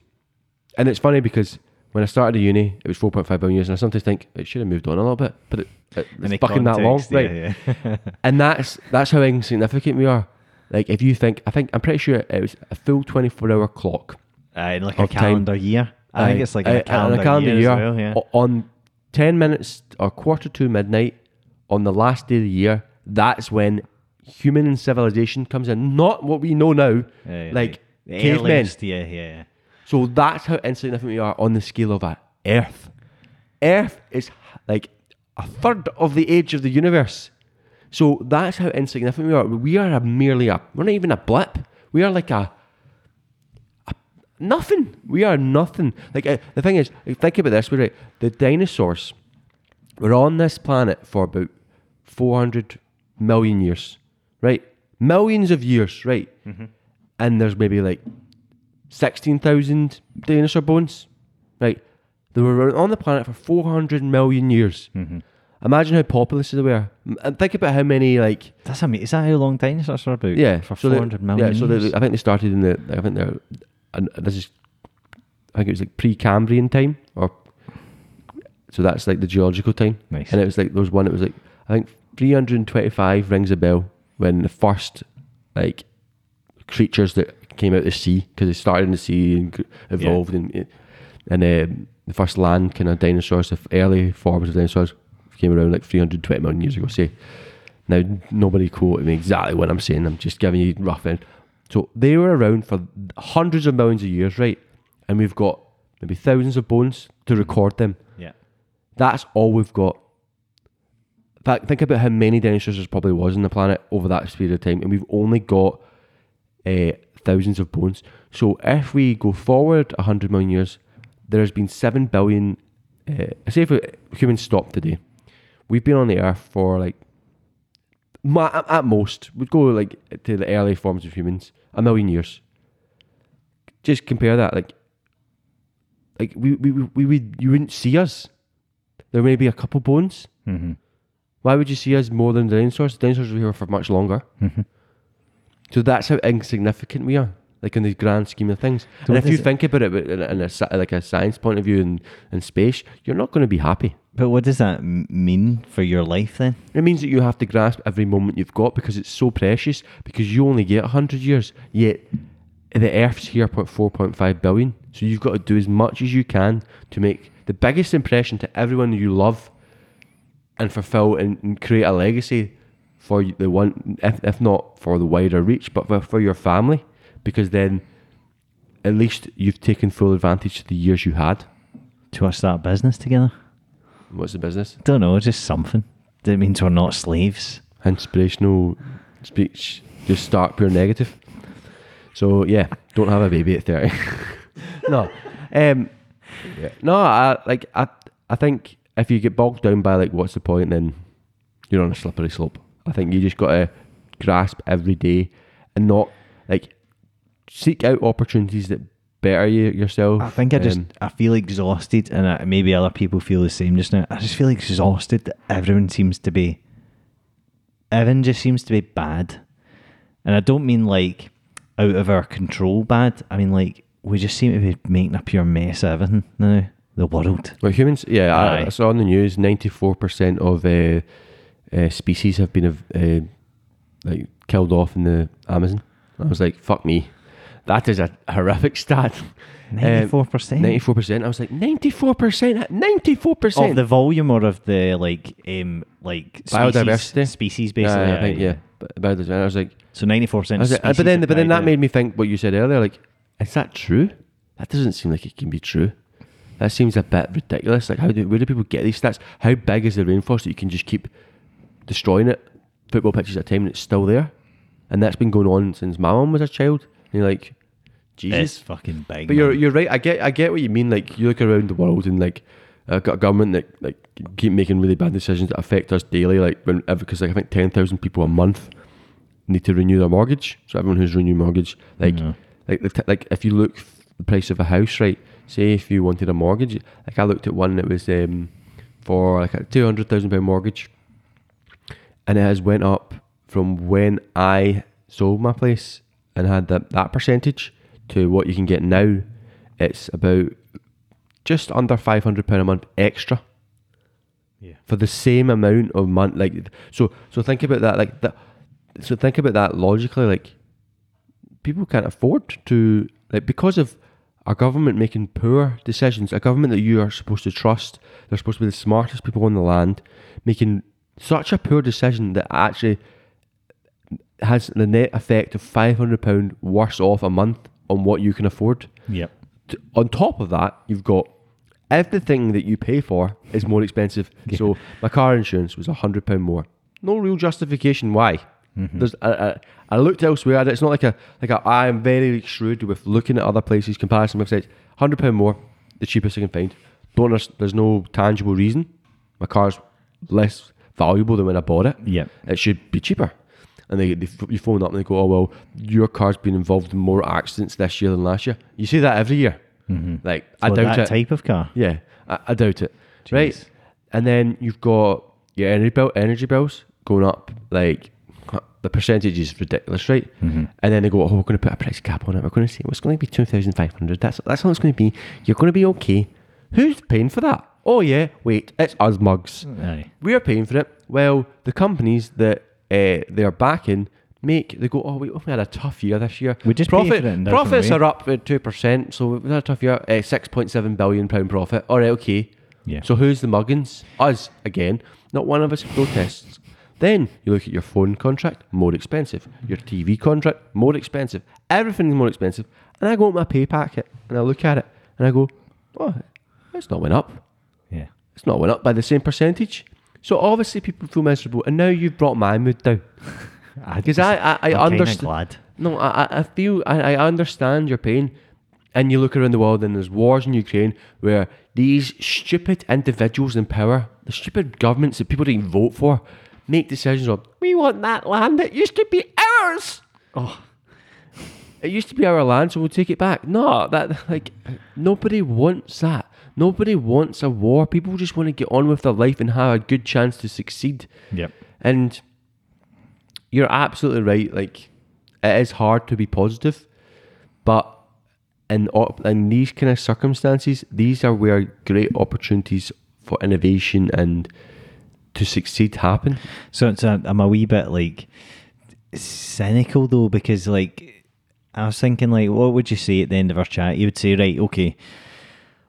and it's funny because when I started uni, it was 4.5 billion years, and I sometimes think it should have moved on a little bit, but it, it, it's fucking that long, right? yeah. And that's that's how insignificant we are. Like if you think, I think I'm pretty sure it was a full 24 hour clock. Uh, in like a Of time. calendar year. I think Aye. it's like Aye, a calendar, a calendar year, year, as well, yeah. on 10 minutes or quarter to midnight on the last day of the year. That's when human civilization comes in. Not what we know now, Yeah, like the cavemen. yeah, yeah. So that's how insignificant we are on the scale of a Earth. Earth is like a third of the age of the universe. So that's how insignificant we are. We are a merely a we're not even a blip. We are like a, a nothing. We are nothing. Like uh, the thing is, think about this. We're right. The dinosaurs were on this planet for about four hundred million years, right? Millions of years, right? Mm-hmm. And there's maybe like 16,000 dinosaur bones. Right. They were on the planet for 400 million years. Mm-hmm. Imagine how populous they were. And think about how many, like, That's amazing. Is that how long dinosaurs are about? yeah. For so they- 400 million Yeah, so they, I think they started in the, I think they're, and this is, I think it was like pre Cambrian time, or, so that's like the geological time. Nice. And it was like, there was one, it was like, I think 325 rings a bell when the first, like, creatures that came out of the sea because they started in the sea and evolved and and um, the first land kind of dinosaurs, the early forms of dinosaurs came around like 320 million years ago. Say, now nobody quoted me exactly what I'm saying. I'm just giving you rough end. So they were around for hundreds of millions of years, right? And we've got maybe thousands of bones to record them. yeah. That's all we've got. Fact, think about how many dinosaurs there probably was on the planet over that period of time, and we've only got uh, thousands of bones. So if we go forward 100 million years, there has been 7 billion. Uh, say if humans stopped today, we've been on the earth for like, at- most, we'd go like to the early forms of humans, a million years. Just compare that, like, like we, we, we, we, we you wouldn't see us. There may be a couple bones. Mm-hmm. Why would you see us more than the dinosaurs? The Dinosaurs were here for much longer. Mm-hmm. So that's how insignificant we are, like in the grand scheme of things. So and if you it- think about it in a, in a like a science point of view in, in space, you're not going to be happy. But what does that mean for your life then? It means that you have to grasp every moment you've got because it's so precious. Because you only get hundred years, yet the Earth's here point four point five billion. So you've got to do as much as you can to make the biggest impression to everyone you love, and fulfill and, and create a legacy for the one, if, if not for the wider reach, but for, for your family. Because then, at least you've taken full advantage of the years you had. To us start a business together? What's the business? Don't know, just something. That means we're not slaves. inspirational speech just start pure negative. So yeah, don't have a baby at thirty. no, um, yeah. no. I like I. I think if you get bogged down by like what's the point, then you're on a slippery slope. I think you just got to grasp every day and not like seek out opportunities that better you yourself. I think I just Um, I feel exhausted, and I, maybe other people feel the same just now. I just feel exhausted that everyone seems to be. Everyone just seems to be bad, and I don't mean like out of our control bad. I mean like we just seem to be making a pure mess of everything now. The world. Well, humans, yeah, I, I saw on the news ninety-four percent of uh, uh, species have been uh, like killed off in the Amazon. I was like, fuck me, that is a horrific stat. Ninety-four percent Ninety-four percent. I was like, ninety-four percent. Ninety-four percent of the volume or of the like um like species, Biodiversity? species basically. Yeah, I think yeah. I was like, So ninety four percent. but then, but then that made me think what you said earlier. Like, is that true? That doesn't seem like it can be true. That seems a bit ridiculous. Like, how do where do people get these stats? How big is the rainforest that you can just keep destroying it, football pitches at a time, and it's still there? And that's been going on since my mum was a child. And you're like, Jesus. It's fucking big. But you're man. you're right. I get I get what you mean. Like you look around the world and like uh, got a government that like keep making really bad decisions that affect us daily. Like when because like I think ten thousand people a month need to renew their mortgage. So everyone who's renewing mortgage, like Yeah. like the t- like if you look the price of a house, right? Say if you wanted a mortgage, like I looked at one that was um for like a two hundred thousand pound mortgage, and it has went up from when I sold my place and had that that percentage to what you can get now. It's about just under five hundred pound a month extra Yeah. for the same amount of month. Like so, so think about that. Like that. So think about that logically. Like people can't afford to like because of our government making poor decisions. A government that you are supposed to trust. They're supposed to be the smartest people on the land, making such a poor decision that actually has the net effect of five hundred pound worse off a month on what you can afford. Yep. On top of that, you've got everything that you pay for is more expensive. So my car insurance was hundred pound more. No real justification why. Mm-hmm. There's I, I, I looked elsewhere. at it. It's not like a like a, I am very shrewd with looking at other places, comparison websites. Hundred pound more, the cheapest I can find. Don't there's no tangible reason. My car's less valuable than when I bought it. Yep. It should be cheaper. And they, they you phone up and they go, oh well, your car's been involved in more accidents this year than last year. You see that every year. Mm-hmm. Like I doubt that it. type of car. Yeah, I, I doubt it. Right, and then you've got your energy bill, energy bills going up. Like the percentage is ridiculous, right? Mm-hmm. And then they go, "Oh, we're going to put a price cap on it. We're going to say it's going to be two thousand five hundred. That's that's all it's going to be. You're going to be okay. Who's paying for that? Oh yeah, wait, it's us mugs. Aye. We're paying for it. Well, the companies that uh, they're backing make they go, oh, we, we had a tough year this year. We just profit for it in a different profits are up at two percent, so we've had a tough year. Uh, Six point seven billion pound profit. All right, okay. Yeah. So who's the muggins? Us again. Not one of us protests. Then you look at your phone contract, more expensive. Your TV contract, more expensive. Everything's more expensive. And I go at my pay packet and I look at it and I go, oh, it's not went up Yeah. it's not went up by the same percentage. So obviously people feel miserable, and now you've brought my mood down. Because I, I, I I'm understand. No, I, I- I feel I, I understand your pain, and you look around the world, and there's wars in Ukraine where these stupid individuals in power, the stupid governments that people didn't vote for, make decisions on. we want that land that used to be ours. Oh. It used to be our land, so we'll take it back. No, that like nobody wants that. Nobody wants a war. People just want to get on with their life and have a good chance to succeed. Yep. And you're absolutely right. Like it is hard to be positive, but in op- in these kind of circumstances, these are where great opportunities for innovation and to succeed happen. So it's a, I'm a wee bit like cynical though because like I was thinking like what would you say at the end of our chat? You would say right, okay.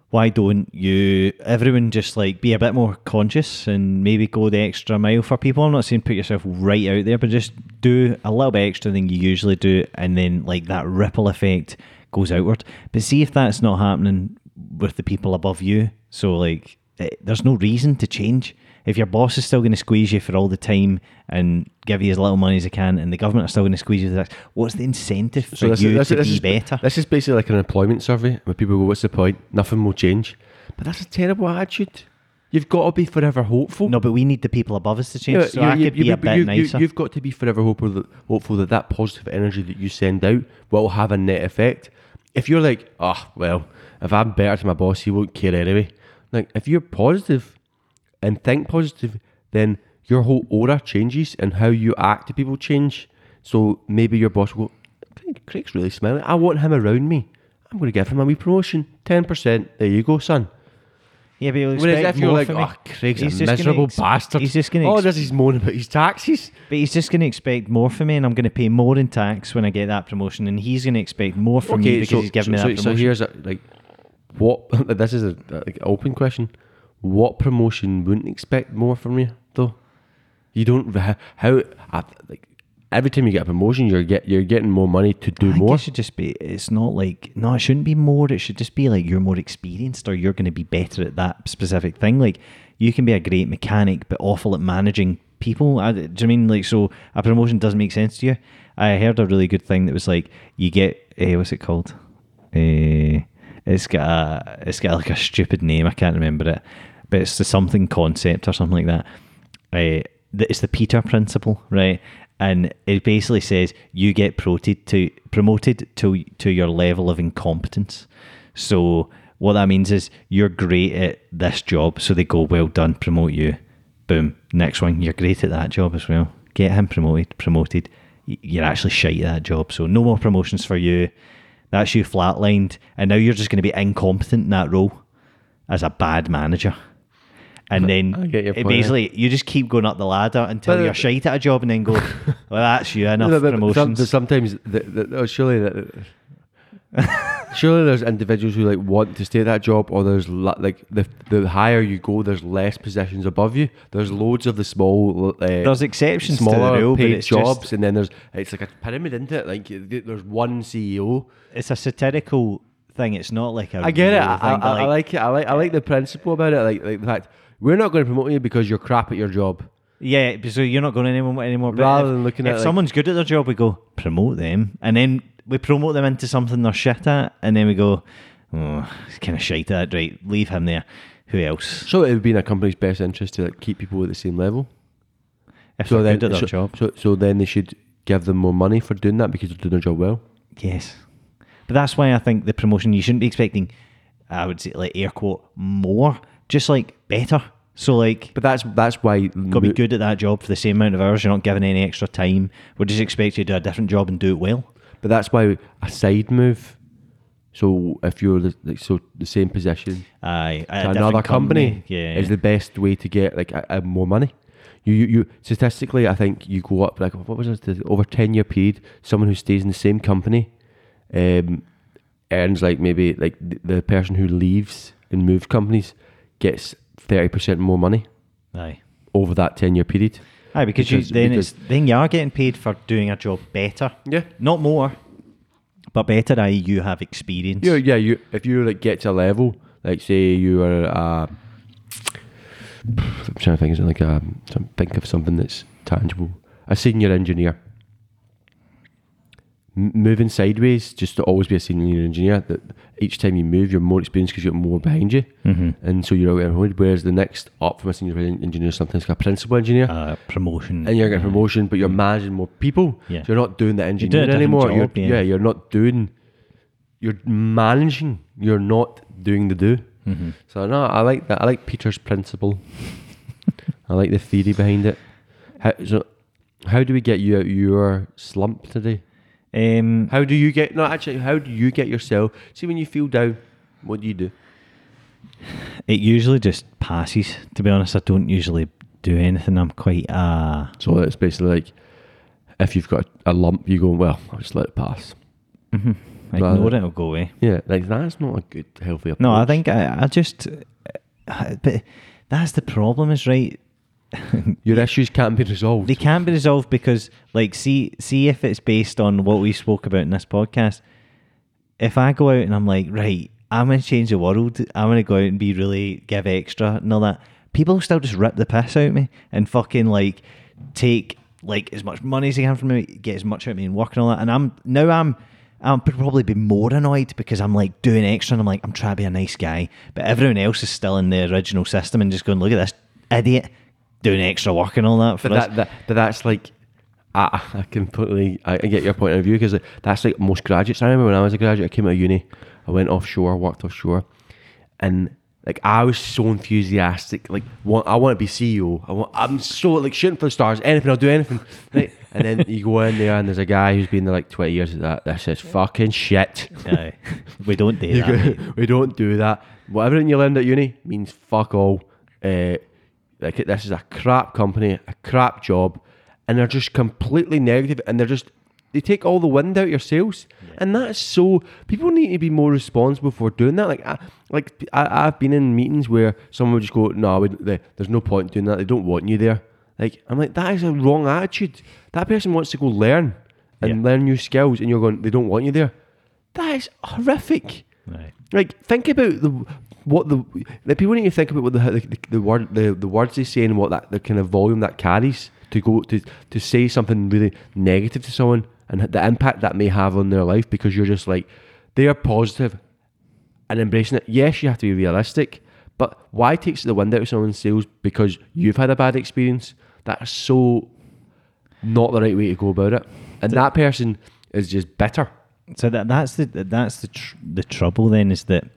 Why don't you everyone just like be a bit more conscious and maybe go the extra mile for people? I'm not saying put yourself right out there, but just do a little bit extra than you usually do, and then like that ripple effect goes outward. But see if that's not happening with the people above you. So like, eh, there's no reason to change. If your boss is still going to squeeze you for all the time and give you as little money as they can, and the government are still going to squeeze you for this, what's the incentive for this you this, to this be is, better? This is basically like an employment survey where people go, "What's the point? Nothing will change." But that's a terrible attitude. You've got to be forever hopeful. no, but we need the people above us to change. Yeah, so you- I you- could you- be a bit nicer. You, have got to be forever hopeful that, hopeful that that positive energy that you send out will have a net effect. If you're like, oh, well, if I'm better to my boss, he won't care anyway. Like, if you're positive and think positive, then your whole aura changes and how you act to people change. So maybe your boss will go, Craig's really smiling. I want him around me. I'm going to give him a wee promotion. 10%. There you go, son. Yeah, but Whereas expect if you're more like, oh, Craig's He's a miserable ex- bastard. He's just gonna oh, ex- does he's moaning about his taxes? But he's just going to expect more from me, and I'm going to pay more in tax when I get that promotion, and he's going to expect more from me because he's giving so, me that so, promotion. so here's a, like, what? This is a like open question. What promotion wouldn't expect more from you though? You don't how, how I- like every time you get a promotion, you're get you're getting more money to do more. it should just be. It's not like no, it shouldn't be more. It should just be like you're more experienced, or you're going to be better at that specific thing. Like you can be a great mechanic, but awful at managing people. I, do you know what I mean like so? A promotion doesn't make sense to you. I heard a really good thing that was like you get uh, what's it called? Uh, it's got a it's got like a stupid name. I can't remember it, but it's the something concept or something like that. Uh, it's the Peter principle, right? And it basically says you get promoted to promoted to to your level of incompetence. So what that means is you're great at this job, so they go, "Well done, promote you." Boom, next one, you're great at that job as well. Get him promoted. Promoted. You're actually shite at that job, so no more promotions for you. That's you flatlined, and now you're just going to be incompetent in that role as a bad manager. And then it basically you just keep going up the ladder until But, you're shite at a job, and then go, well, that's you enough No, promotions. sometimes, the, the, oh, surely, that, surely there's individuals who like want to stay at that job, or there's like the the higher you go, there's less positions above you. There's loads of the small, uh, There's exceptions to the smaller rule, paid it's just- jobs, and then there's it's like a pyramid, isn't it? Like there's one CEO. it's a satirical thing. It's not like a. I get it. I, I, but, I like it. I like I like the principle about it. Like like the fact we're not going to promote you because you're crap at your job. Yeah, so you're not going anymore anymore. But Rather if, than looking if at, like- someone's good at their job, we go promote them, and then we promote them into something they're shit at, and then we go, oh, he's kind of shite at it, right? Leave him there. Who else? So it would be in a company's best interest to like, keep people at the same level. If So they're then, good at their so, job, So, so then they should give them more money for doing that because they're doing their job well. yes. But that's why I think the promotion you shouldn't be expecting. I would say like air quote more, just like better. So like. But that's that's why Got to be good at that job for the same amount of hours. You're not given any extra time. We're just expect you to do a different job and do it well. But that's why a side move. So if you're the, like so the same position Aye, to another company, yeah, is the best way to get like a, a more money. You, you you statistically, I think you go up like what was it over ten year period. Someone who stays in the same company, um, earns like maybe like the, the person who leaves and moves companies gets thirty percent more money aye. over that ten year period. Aye, because, Because- you, then because- it's then you are getting paid for doing a job better. Yeah. Not more, but better. I.e., you have experience. Yeah, yeah. You if you like get to a level, like say you are, uh, I'm trying to think, it like a think of something that's tangible. A senior engineer. Moving sideways, just to always be a senior engineer. That each time you move, you're more experienced because you've got more behind you, mm-hmm. and so you're out. Whereas the next up from a senior engineer, something like a principal engineer. uh, promotion. and you're getting promotion, but you're managing more people. Yeah. So you're not doing the doing engineering different anymore. job, you're, yeah. yeah. you're not doing. You're managing. You're not doing the do. Mm-hmm. So no, I like that. I like Peter's principle. I like the theory behind it. How, so, how do we get you out your slump today? Um, How do you get? No, actually, how do you get yourself? See, when you feel down, what do you do? it usually just passes. To be honest, I don't usually do anything. I'm quite uh So it's basically like, if you've got a lump, you go, well, I'll just let it pass. ignore Rather- it. It'll go away. Yeah, like that's not a good healthy approach. No, I think I, I just. But that's the problem. Is right. Your issues can't be resolved. They can't be resolved because, like, see, see if it's based on what we spoke about in this podcast. If I go out and I'm like, right, I'm gonna change the world. I'm gonna go out and be really give extra and all that. People still just rip the piss out of me and fucking like take like as much money as they can from me, get as much out of me and work and all that. And I'm now I'm I'll probably be more annoyed because I'm like doing extra and I'm like I'm trying to be a nice guy, but everyone else is still in the original system and just going, look at this idiot doing extra work and all that for but us. that, that but that's like I, I completely I, I get your point of view because that's like most graduates. I remember when I was a graduate, I came out of uni, I went offshore, worked offshore, and like I was so enthusiastic. Like want, I want to be CEO. I want. I'm so like shooting for the stars. Anything, I'll do anything. Right. And then you go in there and there's a guy who's been there like 20 years. At that this is fucking shit. Aye. we don't do that. go- we don't do that. What everything you learned at uni means fuck all. Uh, like this is a crap company, a crap job, and they're just completely negative, and they're just they take all the wind out of your sails, and that's so. People need to be more responsible for doing that. Like, I, like I, I've been in meetings where someone would just go, "No, we, they, there's no point in doing that. They don't want you there." Like, I'm like, that is a wrong attitude. That person wants to go learn and Yeah. learn new skills, and you're going, they don't want you there. That is horrific. Right. Like, think about the what the like people need to think about what the the, the word the, the words they say and what that the kind of volume that carries to go to to say something really negative to someone and the impact that may have on their life because you're just like they are positive and embracing it. Yes, you have to be realistic, but why takes the wind out of someone's sails because you've had a bad experience? That's so not the right way to go about it, and that person is just bitter. So that that's the that's the tr- the trouble then is that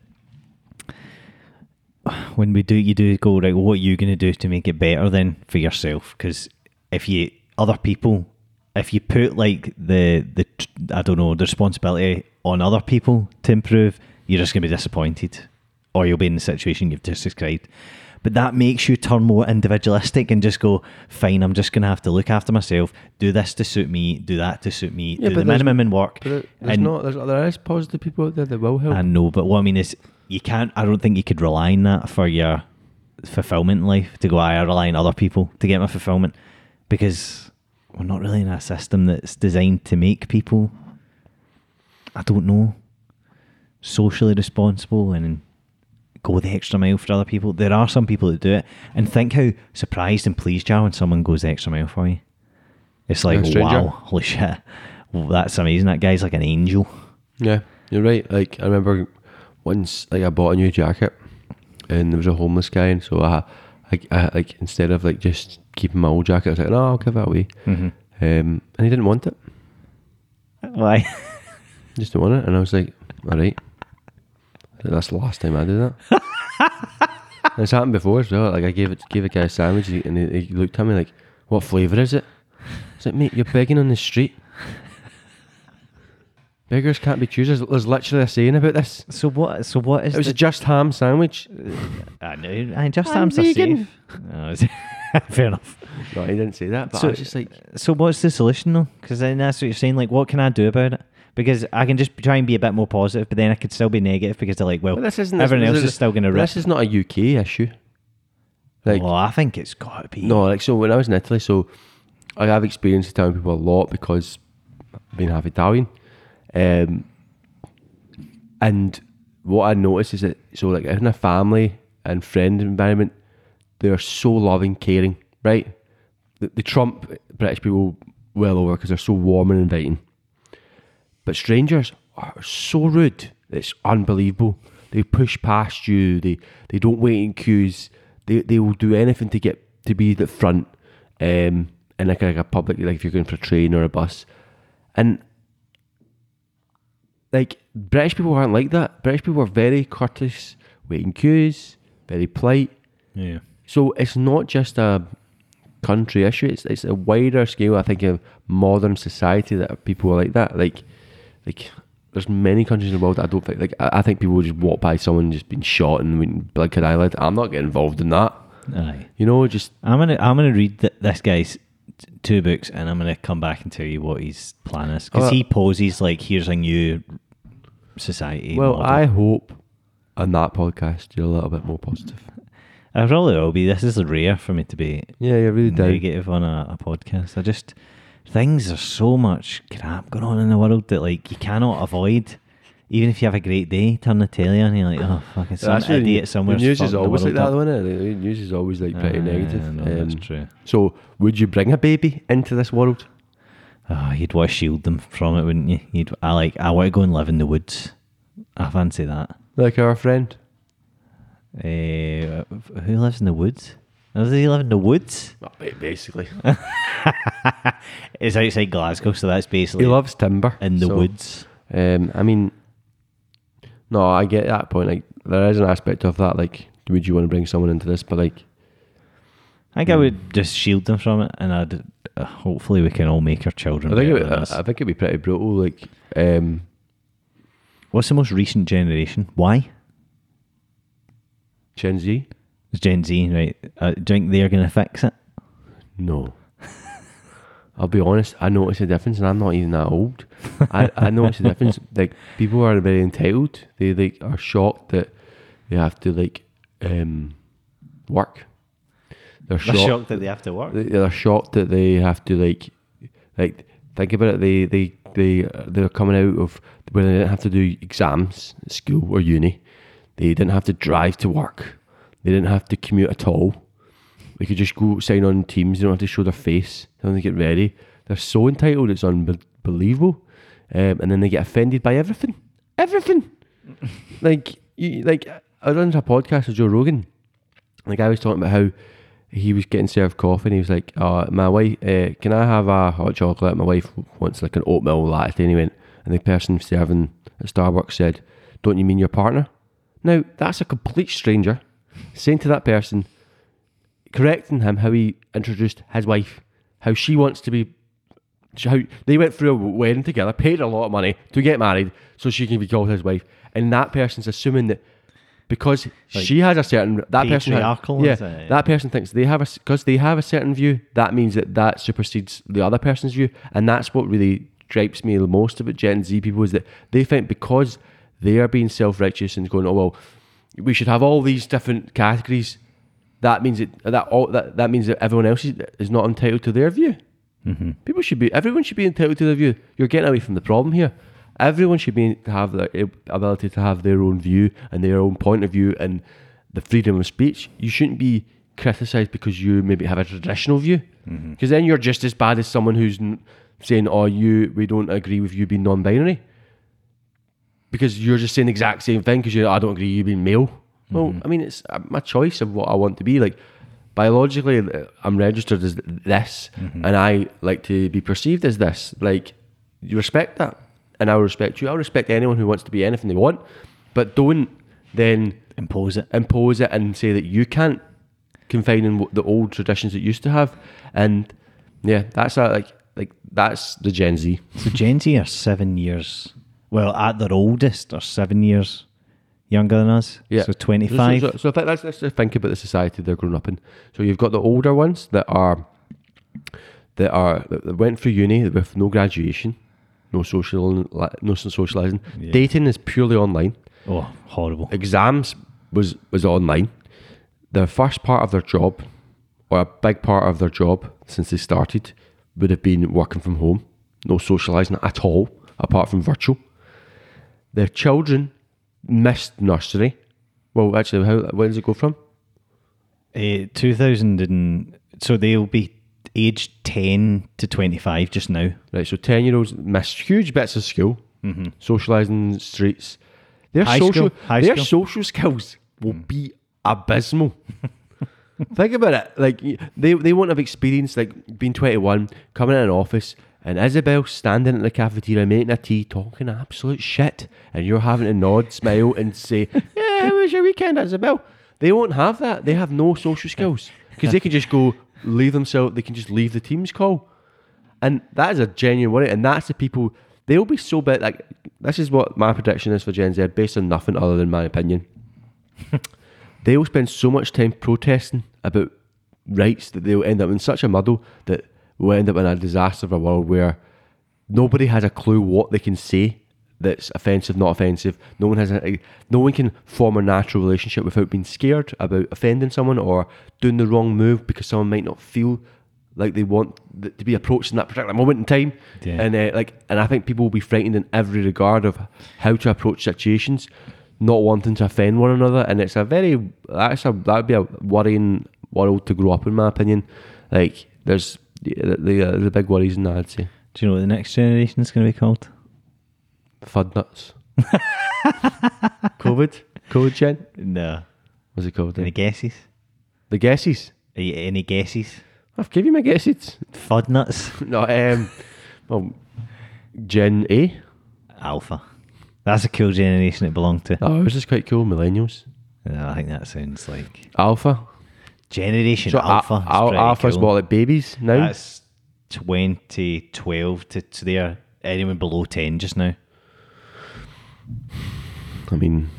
when we do you do go right, well, what are you going to do to make it better then for yourself? Because if you other people, if you put like the the I don't know the responsibility on other people to improve, you're just going to be disappointed, or you'll be in the situation you've just described. But that makes you turn more individualistic and just go, fine, I'm just going to have to look after myself, do this to suit me, do that to suit me, Yeah, do the minimum in work. But there's and not. There's, there is positive people out there that will help. I know, but what I mean is, you can't. I don't think you could rely on that for your fulfillment in life. To go, I rely on other people to get my fulfillment, because we're not really in a system that's designed to make people. I don't know. Socially responsible and go the extra mile for other people. There are some people that do it, and think how surprised and pleased you are when someone goes the extra mile for you. It's like, wow, holy shit, well, that's amazing. That guy's like an angel. Yeah, you're right. Like I remember once, like I bought a new jacket, and there was a homeless guy, and so I, I, I like instead of like just keeping my old jacket, I was like, no, I'll give it away. Mm-hmm. Um, and he didn't want it. Why? Just didn't want it, and I was like, all right. That's the last time I do that. It's happened before as well. Like I gave it, gave a guy a sandwich, and he, he looked at me like, "What flavour is it?" I was like, "Mate, you're begging on the street." Beggars can't be choosers. There's literally a saying about this. So what? So what is It was the? a just ham sandwich. Uh, I know. I just I'm am so vegan. safe. Fair enough. No, he didn't say that. But So- I was just like, So what's the solution though? Because then that's what you're saying. Like, what can I do about it? Because I can just try and be a bit more positive, but then I could still be negative because they're like, well, well, this isn't. everyone this, else this is still going to rip. This is not a UK issue. Like, well, I think it's got to be. no, like so when I was in Italy, so I have experience of telling people a lot because I've been half Italian. Um, and what I notice is that so like in a family and friend environment, they're so loving, caring, right? The, they trump British people well over because they're so warm and inviting. But strangers are so rude. It's unbelievable. They push past you. They they don't wait in queues. They they will do anything to get to be the front. Um, in like a, like a public like if you're going for a train or a bus, and like British people aren't like that. British people are very courteous, waiting queues, very polite. Yeah. So it's not just a country issue. It's it's a wider scale. I think of modern society that people are like that. Like like there's many countries in the world that I don't think like I, I think people would just walk by someone just being shot and blink an eyelid. I'm not getting involved in that. Aye. You know, just I'm gonna I'm gonna read th- this guy's two books, and I'm gonna come back and tell you what his plan is because Oh, he poses like here's a new society. well, model. I hope on that podcast you're a little bit more positive. I probably will be. This is rare for me to be Yeah, you're really down. negative on a, a podcast. I just things are so much crap going on in the world that like you cannot avoid. Even if you have a great day, turn the telly on, you're like, oh fucking some That's idiot somewhere. The news is always like that, isn't it? The news is always like pretty negative. No, that's Um, true. So, would you bring a baby into this world? Oh, you'd want to shield them from it, wouldn't you? You'd. I like. I want to go and live in the woods. I fancy that. Like our friend? Uh, who lives in the woods? Does he live in the woods? Well, basically. It's outside Glasgow, so that's basically he loves timber. in the so, woods. Um, I mean, no, I get that point. Like, there is an aspect of that, like would you want to bring someone into this? But like, I think I would just shield them from it, and I'd uh, hopefully we can all make our children. I think it, I. I think it'd be pretty brutal. Like, um, What's the most recent generation? Why? Gen Z. It's Gen Z, right? Uh, do you think they're going to fix it? No. I'll be honest, I notice a difference and I'm not even that old. I, I notice a difference. Like people are very entitled. They like are shocked that they have to like um work. They're, They're shocked, shocked that they have to work. they- they're shocked that they have to like like think about it they they they they're coming out of where they didn't have to do exams at school or uni they didn't have to drive to work they didn't have to commute at all they could just go sign on Teams they don't have to show their face they don't have to get ready they're so entitled it's unbelievable um, and then they get offended by everything everything like you, like I was on a podcast with Joe Rogan the guy was talking about how he was getting served coffee and he was like, uh, my wife, uh, can I have a hot chocolate? My wife wants like an oatmeal latte. And he went, and the person serving at Starbucks said, don't you mean your partner? Now, that's a complete stranger saying to that person, correcting him how he introduced his wife, how she wants to be, how they went through a wedding together, paid a lot of money to get married so she can be called his wife. And that person's assuming that because she has a certain that person yeah it? that person thinks they have a because they have a certain view that means that that supersedes the other person's view and that's what really gripes me the most about Gen Z people is that they think because they are being self-righteous and going oh well we should have all these different categories that means it that all that, that means that everyone else is, is not entitled to their view. Mm-hmm. People should be everyone should be entitled to their view. You're getting away from the problem here. Everyone should be to have the eh, ability to have their own view and their own point of view and the freedom of speech. You shouldn't be criticized because you maybe have a traditional view. Mm-hmm. Because then you're just as bad as someone who's n- saying oh you we don't agree with you being non-binary. Because you're just saying the exact same thing because you I don't agree you being male. Well, I mean it's uh, my choice of what I want to be. Like biologically, uh, I'm registered as this, and I like to be perceived as this. Like you respect that, and I respect you. I'll respect anyone who wants to be anything they want, but don't then Impose it. impose it and say that you can't confine in the old traditions that used to have. And yeah, that's a, like like that's the Gen Z. So Gen Z are seven years. Well, at their oldest, are seven years younger than us. Yeah. So twenty-five. So, so, so let's, let's just think about the society they're growing up in. So you've got the older ones that are that are that went through uni with no graduation, no social, no socializing. Yeah. Dating is purely online. oh, horrible. Exams was was online. The first part of their job, or a big part of their job since they started, would have been working from home, no socializing at all, apart from virtual. Their children missed nursery. Well, actually, how where does it go from? Uh, Two thousand and so they'll be aged ten to twenty-five just now. Right, so ten year olds missed huge bits of school, socialising the streets. Their High social, school, high their school. social skills will be abysmal. Think about it. Like they, they won't have experienced like being twenty one, coming in an office, and Isabel standing in the cafeteria making a tea, talking absolute shit, and you're having to nod, smile, and say, "Yeah, how was your weekend, Isabel?" They won't have that. They have no social skills because they can just go leave themselves. They can just leave the Teams call. And that is a genuine worry. And that's the people, they'll be so big. Like, this is what my prediction is for Gen Z, based on nothing other than my opinion. they will spend so much time protesting about rights that they'll end up in such a muddle that we'll end up in a disaster of a world where nobody has a clue what they can say that's offensive, not offensive. No one has a, no one can form a natural relationship without being scared about offending someone or doing the wrong move because someone might not feel like they want th- to be approached in that particular moment in time. Yeah. And uh, like, and I think people will be frightened in every regard of how to approach situations, not wanting to offend one another. And it's a very that's a that'd be a worrying world to grow up in, my opinion. Like, there's the the, uh, the big worries in that. I'd say Do you know what the next generation is going to be called? fud nuts. COVID, COVID gen. No. What's it called? Any guesses? The guesses. Are you- Any guesses? I've given you my guesses. Fud nuts. No, um, well, Gen A. Alpha. That's a cool generation it belonged to. Oh, it was just quite cool. Millennials. No, I think that sounds like Alpha. Generation So Alpha. Al- Alpha's cool. what like babies now. That's 2012 to, to there. Anyone below 10 just now. I mean,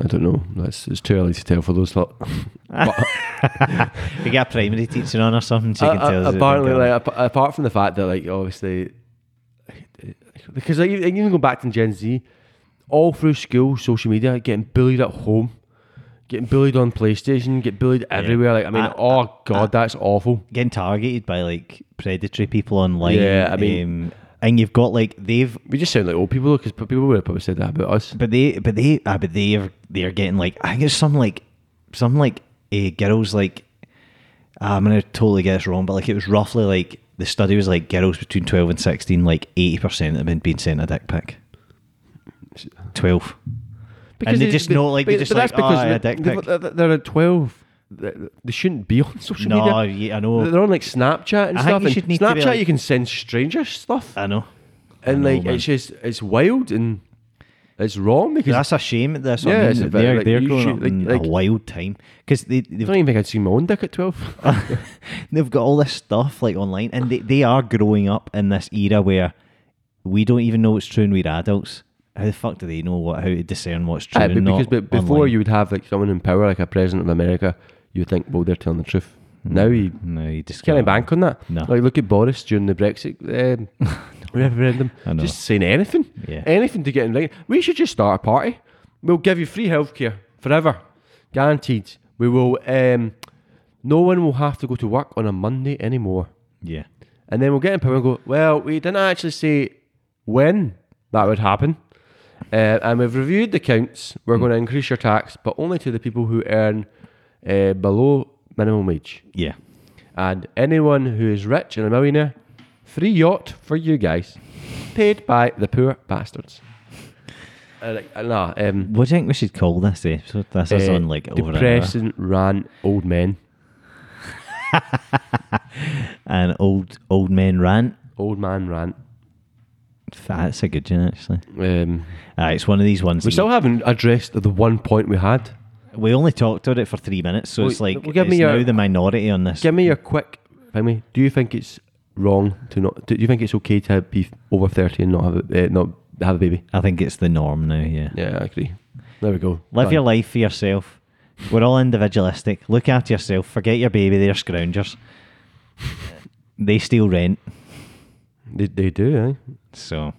I don't know. That's it's too early to tell for those lot. We got a primary teacher on or something, so you can uh, tell uh, apparently, like apart from the fact that like obviously, because like, even even go back to Gen Z, all through school, social media, getting bullied at home, getting bullied on PlayStation, get bullied everywhere. Like I mean, I- oh god, that's awful. getting targeted by like predatory people online. Yeah, I mean- um, and you've got like they've, We just sound like old people because people would have probably said that about us. but they, but they, ah, but they are they're getting like I think it's some like some like uh, girls like ah, I'm gonna totally get this wrong, but like it was roughly like the study was like girls between twelve and sixteen, like eighty percent have been being sent a dick pic. Twelve. And they just know, like, they just like, oh, a dick they- pic. they're, at twelve. They they shouldn't be on social No, media. yeah, I know. They're on like Snapchat and I stuff. you and should need to Snapchat, like- you can send stranger stuff, I know. and know, like man. it's just it's wild and it's wrong because That's a shame. That's Yeah, yeah, it's a bit they're like, they're growing should, up like- in like- a wild time because they I don't even think I'd seen my own dick at twelve. they've got all this stuff like online, and they, they are growing up in this era where we don't even know what's true, and we're adults. How the fuck do they know what how to discern what's true and but not because but before online? you would have like someone in power, like a president of America, you would think, well, they're telling the truth. Now you no, you just can't can't bank on that. No. Like look at Boris during the Brexit um, referendum, just saying anything, Yeah. anything to get in right. We should just start a party. We'll give you free healthcare forever, guaranteed. We will. Um, no one will have to go to work on a Monday anymore. Yeah, And then we'll get in power and go, well, we didn't actually say when that would happen. Uh, and we've reviewed the counts. We're going to increase your tax, but only to the people who earn uh, below minimum wage. yeah. And anyone who is rich and a millionaire, free yacht for you guys, paid by the poor bastards. Uh, like, uh, nah, um, What do you think we should call this episode? This is uh, on like over an hour. depressing rant old men. an old old men rant. Old man rant. That's a good one actually. Um, Uh, it's one of these ones. we still haven't addressed the one point we had. we only talked about it for three minutes, so Well, it's like well, give it's me your- now the minority on this. Give me your quick. Me, do you think it's wrong to not? Do you think it's okay to be over thirty and not have a, uh, not have a baby? I think it's the norm now. Yeah. Yeah, I agree. There we go. Live your life for yourself. We're all individualistic. Look after yourself. Forget your baby. They're scroungers. they steal rent. They, they do, eh? So,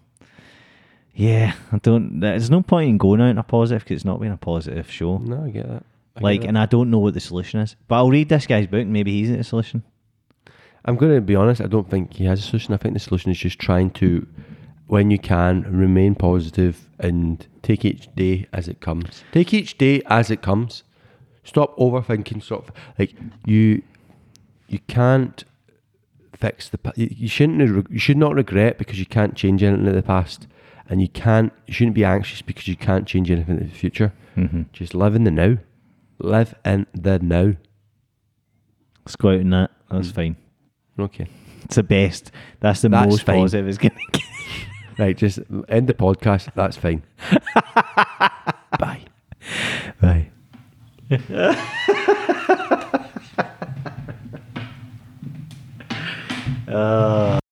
yeah, I don't. There's no point in going out in a positive because it's not been a positive show. No, I get that. I get like, that. and I don't know what the solution is. But I'll read this guy's book. and Maybe he's the solution. I'm going to be honest. I don't think he has a solution. I think the solution is just trying to, when you can, remain positive and take each day as it comes. Take each day as it comes. Stop overthinking. Stop like you. You can't fix the. You, shouldn't. You should not regret because you can't change anything in the past, and you can't. You shouldn't be anxious because you can't change anything in the future. Mm-hmm. Just live in the now. Live in the now. Let's go out in that. That's Mm. fine. Okay. It's the best. That's the That's most fine. positive it's going to get. Right, just end the podcast. That's fine. Bye. Bye. Right.